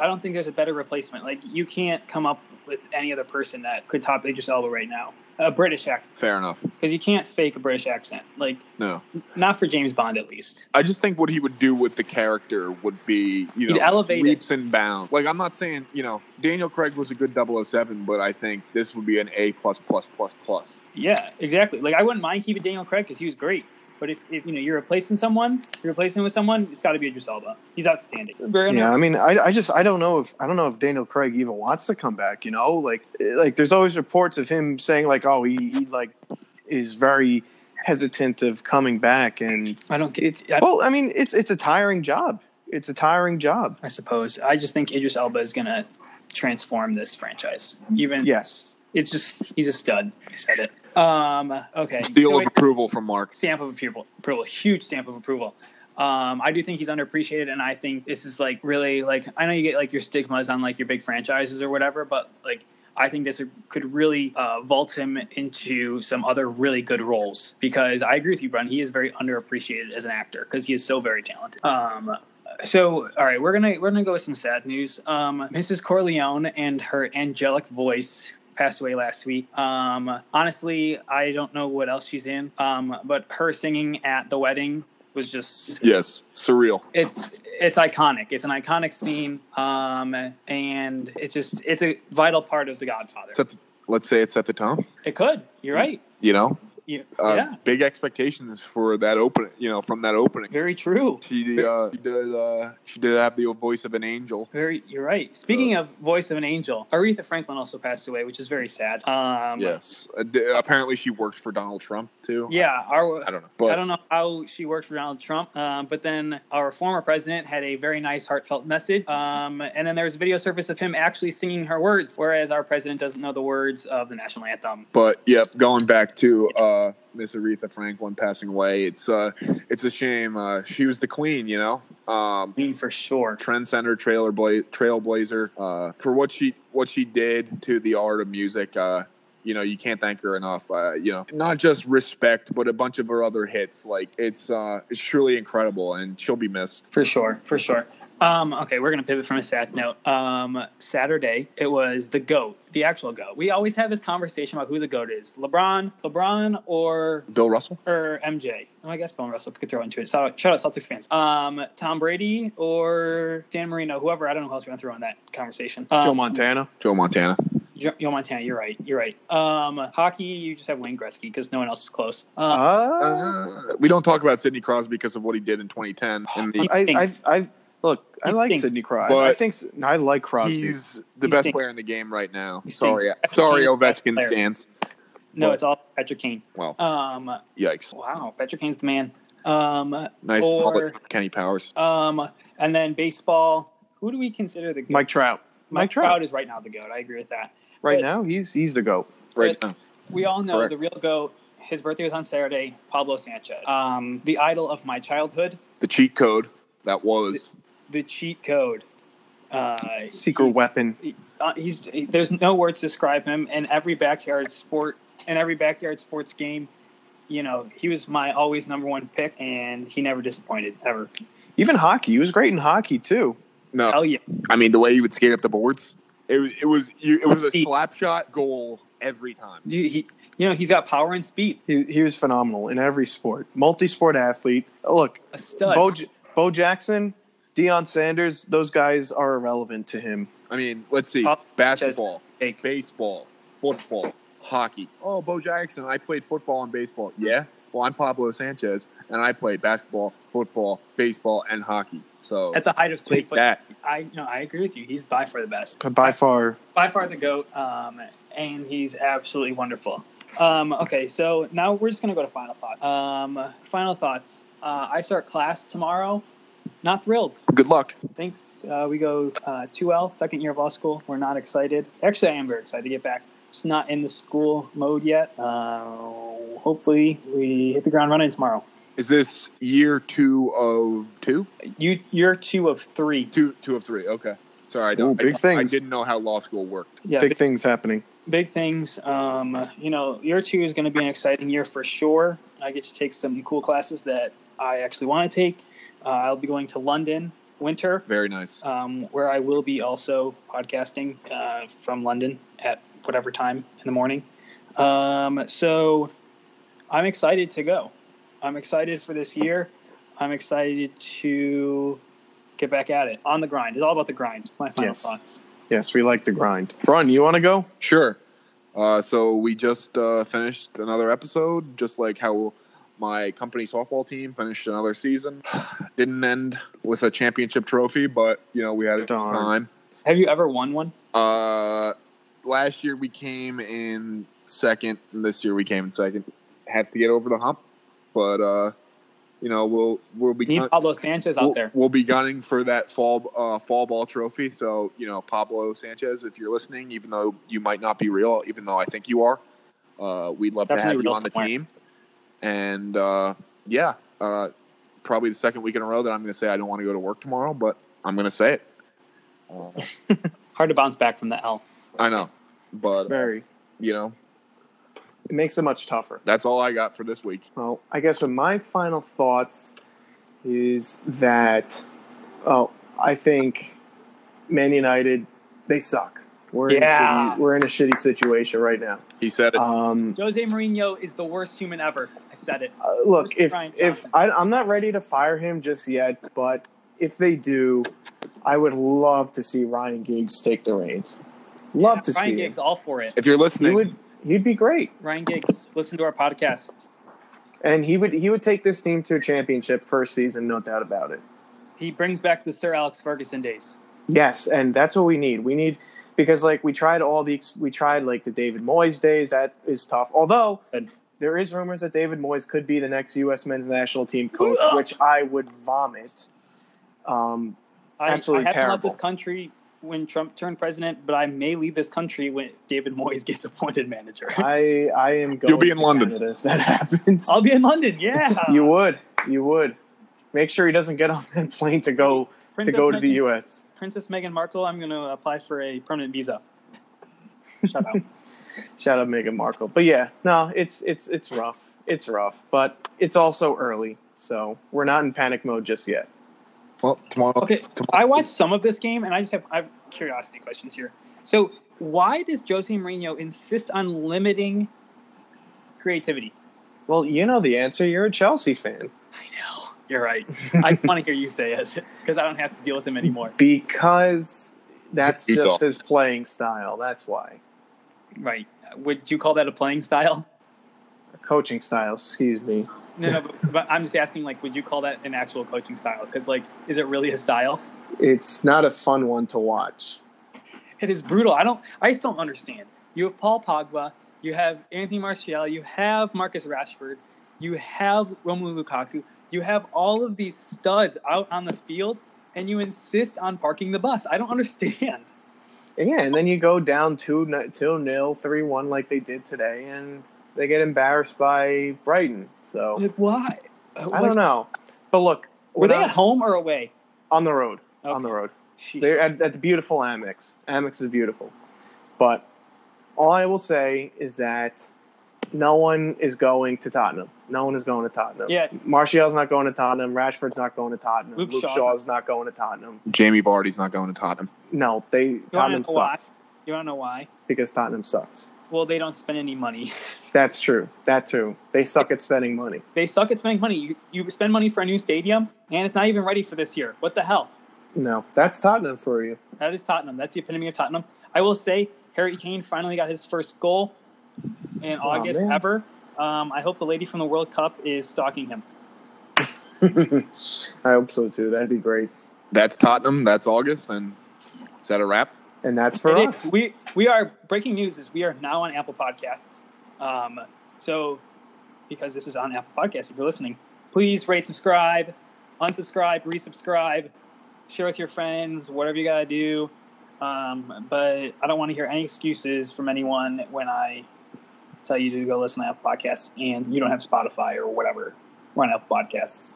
I don't think there's a better replacement. Like you can't come up with any other person that could top Idris Elba right now. A British accent. Fair enough. because you can't fake a British accent. Like No, not for James Bond at least. I just think what he would do with the character would be you know He'd elevate it. leaps and bounds. Like I'm not saying you know Daniel Craig was a good 007, but I think this would be an A plus plus plus plus. Yeah, exactly. Like I wouldn't mind keeping Daniel Craig because he was great. But if, if you know you're replacing someone, you're replacing with someone, it's got to be Idris Elba. He's outstanding. Very Yeah, I mean, I, I just I don't know if I don't know if Daniel Craig even wants to come back. You know, like like there's always reports of him saying like, oh, he, he like is very hesitant of coming back, and I don't get. It, I, well, I mean, it's it's a tiring job. It's a tiring job. I suppose. I just think Idris Elba is gonna transform this franchise. Even Yes. It's just he's a stud. I said it. Um. Okay. Seal So of approval from Mark. stamp of approval. Approval. Huge stamp of approval. Um, I do think he's underappreciated, and I think this is like really like I know you get like your stigmas on like your big franchises or whatever, but like I think this could really uh, vault him into some other really good roles because I agree with you, Brunn. He is very underappreciated as an actor because he is so very talented. Um, so all right, we're gonna we're gonna go with some sad news. Um, Mrs. Corleone and her angelic voice passed away last week. Um, honestly, I don't know what else she's in. Um, but her singing at the wedding was just Yes, surreal. it's it's iconic. It's an iconic scene, um, and it's just it's a vital part of The Godfather. The, let's say it's at the top. It could. You're right. You know, Uh, yeah, big expectations for that opening. You know, from that opening. very true. She uh, she did uh, she did have the voice of an angel. Very, you're right. Speaking of voice of an angel, Aretha Franklin also passed away, which is very sad. Um, Yes, uh, apparently she worked for Donald Trump too. Yeah, our I don't know, but I don't know how she worked for Donald Trump, um, but then our former president had a very nice, heartfelt message. Um, and then there was a video surface of him actually singing her words, whereas our president doesn't know the words of the national anthem. But yep, going back to uh, Miss Aretha Franklin passing away, it's uh, it's a shame. Uh, she was the queen, you know, um, mean, for sure. trendsetter, trailer bla- trailblazer uh, for what she what she did to the art of music. Uh, you know, you can't thank her enough. Uh, you know, not just respect, but a bunch of her other hits. Like it's uh, it's truly incredible, and she'll be missed. For sure, for sure. Um, okay, we're gonna pivot from a sad note. Um, Saturday, it was the goat, the actual goat. We always have this conversation about who the goat is: LeBron, LeBron, or Bill Russell. or MJ. Oh, I guess Bill Russell could throw into it. Shout out, shout out Celtics fans. Um, Tom Brady or Dan Marino, whoever. I don't know who else we're gonna throw in that conversation. Um, Joe Montana. Joe Montana. Jo- Joe Montana. You're right. You're right. Um, hockey, you just have Wayne Gretzky because no one else is close. Um, Uh, Uh, we don't talk about Sidney Crosby because of what he did in 2010. In the, He I, I. I look. I He like stinks. Sidney Crosby. But I think I like Crosby. he's the He best stinks. player in the game right now. He Sorry, stinks. sorry, Ovechkin is the best Ovechkin stands. no, well- it's all Patrick Kane. Well, Um, yikes. wow, Patrick Kane's the man. Um, Nice Or- public Kenny Powers. um, and then baseball. Who do we consider the goat? Mike Trout. Mike Mike Trout. Trout is right now the goat. I agree with that. Right but- now, he's he's the goat. Right now. We all know Correct. the real goat. His birthday was on Saturday. Pablo Sanchez, um, the idol of my childhood, The cheat code that was. The cheat code. Uh, Secret he- weapon. uh, he's he- there's no words to describe him And every backyard sport in every backyard sports game you know he was my always number one pick and he never disappointed ever Even hockey. He was great in hockey too. No, hell yeah I mean the way he would skate up the boards. It was it was it was a Speed. slap shot goal every time. you, he, you know he's got power and speed He he was phenomenal in every sport. Multi-sport athlete. Look, a stud Bo, Bo Jackson, Deion Sanders. Those guys are irrelevant to him. I mean, let's see: Pop- basketball, Fake. baseball, football, hockey. Oh, Bo Jackson, I played football and baseball. Yeah, well, I'm Pablo Sanchez, and I played basketball, football, baseball, and hockey. So at the height of three take foot that. i no i agree with you he's by far the best By far, by far the goat um, and he's absolutely wonderful um, okay so now we're just going to go to final thoughts um, final thoughts uh, i start class tomorrow not thrilled Good luck. Thanks. Uh, we go uh, 2L, second year of law school. We're not excited. Actually, I am very excited to get back. Just not in the school mode yet. Uh, hopefully, we hit the ground running tomorrow. Is this year two of two? You, you're two of three. Two, two of three. Okay. Sorry, I Ooh, don't. big I, things. I didn't know how law school worked. Yeah, big big, things happening. big things. Um, you know, year two is going to be an exciting year for sure. I get to take some cool classes that I actually want to take. Uh, I'll be going to London winter. Very nice. um, where I will be also podcasting uh, from London at whatever time in the morning. Um, so I'm excited to go. I'm excited for this year. I'm excited to get back at it on the grind. It's all about the grind. It's my final Yes. thoughts. Yes, we like the grind. Ron, you want to go? Sure. Uh, so we just uh, finished another episode, just like how my company softball team finished another season. Didn't end with a championship trophy, but you know we had a good Darn. time. Have you ever won one? Uh, last year we came in second, and this year we came in second. Have to get over the hump, but uh, you know we'll we'll be Need Pablo Sanchez out we'll, there. we'll be gunning for that fall uh, fall ball trophy. So you know, Pablo Sanchez, if you're listening, even though you might not be real, even though I think you are, uh, we'd love to have you on the somewhere. team. And uh, yeah, uh, probably the second week in a row that I'm going to say I don't want to go to work tomorrow, but I'm going to say it. Uh, Hard to bounce back from the L. I know, but Very. you know, It makes it much tougher. that's all I got for this week. Well, I guess what my final thoughts is that, oh, I think Man United they suck. We're in a Yeah. shitty, we're in a shitty situation right now. He said it. Um, Jose Mourinho is the worst human ever. I said it. uh, look, if if I, I'm not ready to fire him just yet, but if they do, I would love to see Ryan Giggs take the reins. Love to Ryan see Ryan Giggs, him. all for it. if you're listening, He listening, would. He'd be great, Ryan Giggs, listen to our podcast. and he would. He would take this team to a championship first season, no doubt about it. He brings back the Sir Alex Ferguson days. Yes, and that's what we need. We need because like we tried all the we tried like the David Moyes days. That is tough. Although Good. there is rumors that David Moyes could be the next U.S. men's national team coach, which I would vomit. Um, I, Absolutely I haven't left this country when Trump turned president, but I may leave this country when David Moyes gets appointed manager. I I am going. You'll be in to London. Canada if that happens. I'll be in London. Yeah, you would. You would. Make sure he doesn't get on that plane to go Princess to go to the Meghan- U.S. Princess Meghan Markle. I'm going to apply for a permanent visa. Shut up. Shout out Meghan Markle. But yeah, no, it's it's it's rough. It's rough, but it's also early, so we're not in panic mode just yet. Well, tomorrow. Okay, tomorrow I watched some of this game, and I just have I have curiosity questions here. So, why does Jose Mourinho insist on limiting creativity? Well, you know the answer. You're a Chelsea fan. I know you're right. I want to hear you say it because I don't have to deal with him anymore. Because that's You just don't. his playing style. That's why. Right? Would you call that a playing style? A coaching style, excuse me. No, no. But, but I'm just asking, like, would you call that an actual coaching style? Because, like, is it really a style? It's not a fun one to watch. It is brutal. I don't. I just don't understand. You have Paul Pogba. You have Anthony Martial. You have Marcus Rashford. You have Romelu Lukaku. You have all of these studs out on the field, and you insist on parking the bus. I don't understand. Yeah, and then you go down 2 ni- 2 nil, 3 1 like they did today, and they get embarrassed by Brighton. So Like, why? Uh, I don't know. But look, Were they at home or away? on the road? On the road. Sheesh. They're at, at the beautiful Amex. Amex is beautiful. But all I will say is that no one is going to Tottenham. No one is going to Tottenham. Yeah. Martial's not going to Tottenham. Rashford's not going to Tottenham. Luke Luke, Shaw's Shaw's not going to Tottenham. Jamie Vardy's not going to Tottenham. No, they wanna Tottenham know why? sucks You want to know why? because Tottenham sucks. Well, they don't spend any money. That's true. That too. They suck at spending money. they suck at spending money. You, you spend money for a new stadium, and it's not even ready for this year. What the hell? No, that's Tottenham for you. That is Tottenham. That's the epitome of Tottenham. I will say Harry Kane finally got his first goal in Aw, August man. ever. Um, I hope the lady from the World Cup is stalking him. I hope so too. That'd be great. That's Tottenham. That's August. And is that a wrap? And that's for It us. is. We we are breaking news is we are now on Apple Podcasts. Um, so because this is on Apple Podcasts, if you're listening, please rate, subscribe, unsubscribe, resubscribe, share with your friends, whatever you gotta do. Um, but I don't want to hear any excuses from anyone when I tell you to go listen to Apple Podcasts, and you don't have Spotify or whatever. We're on Apple Podcasts.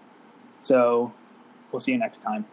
So we'll see you next time.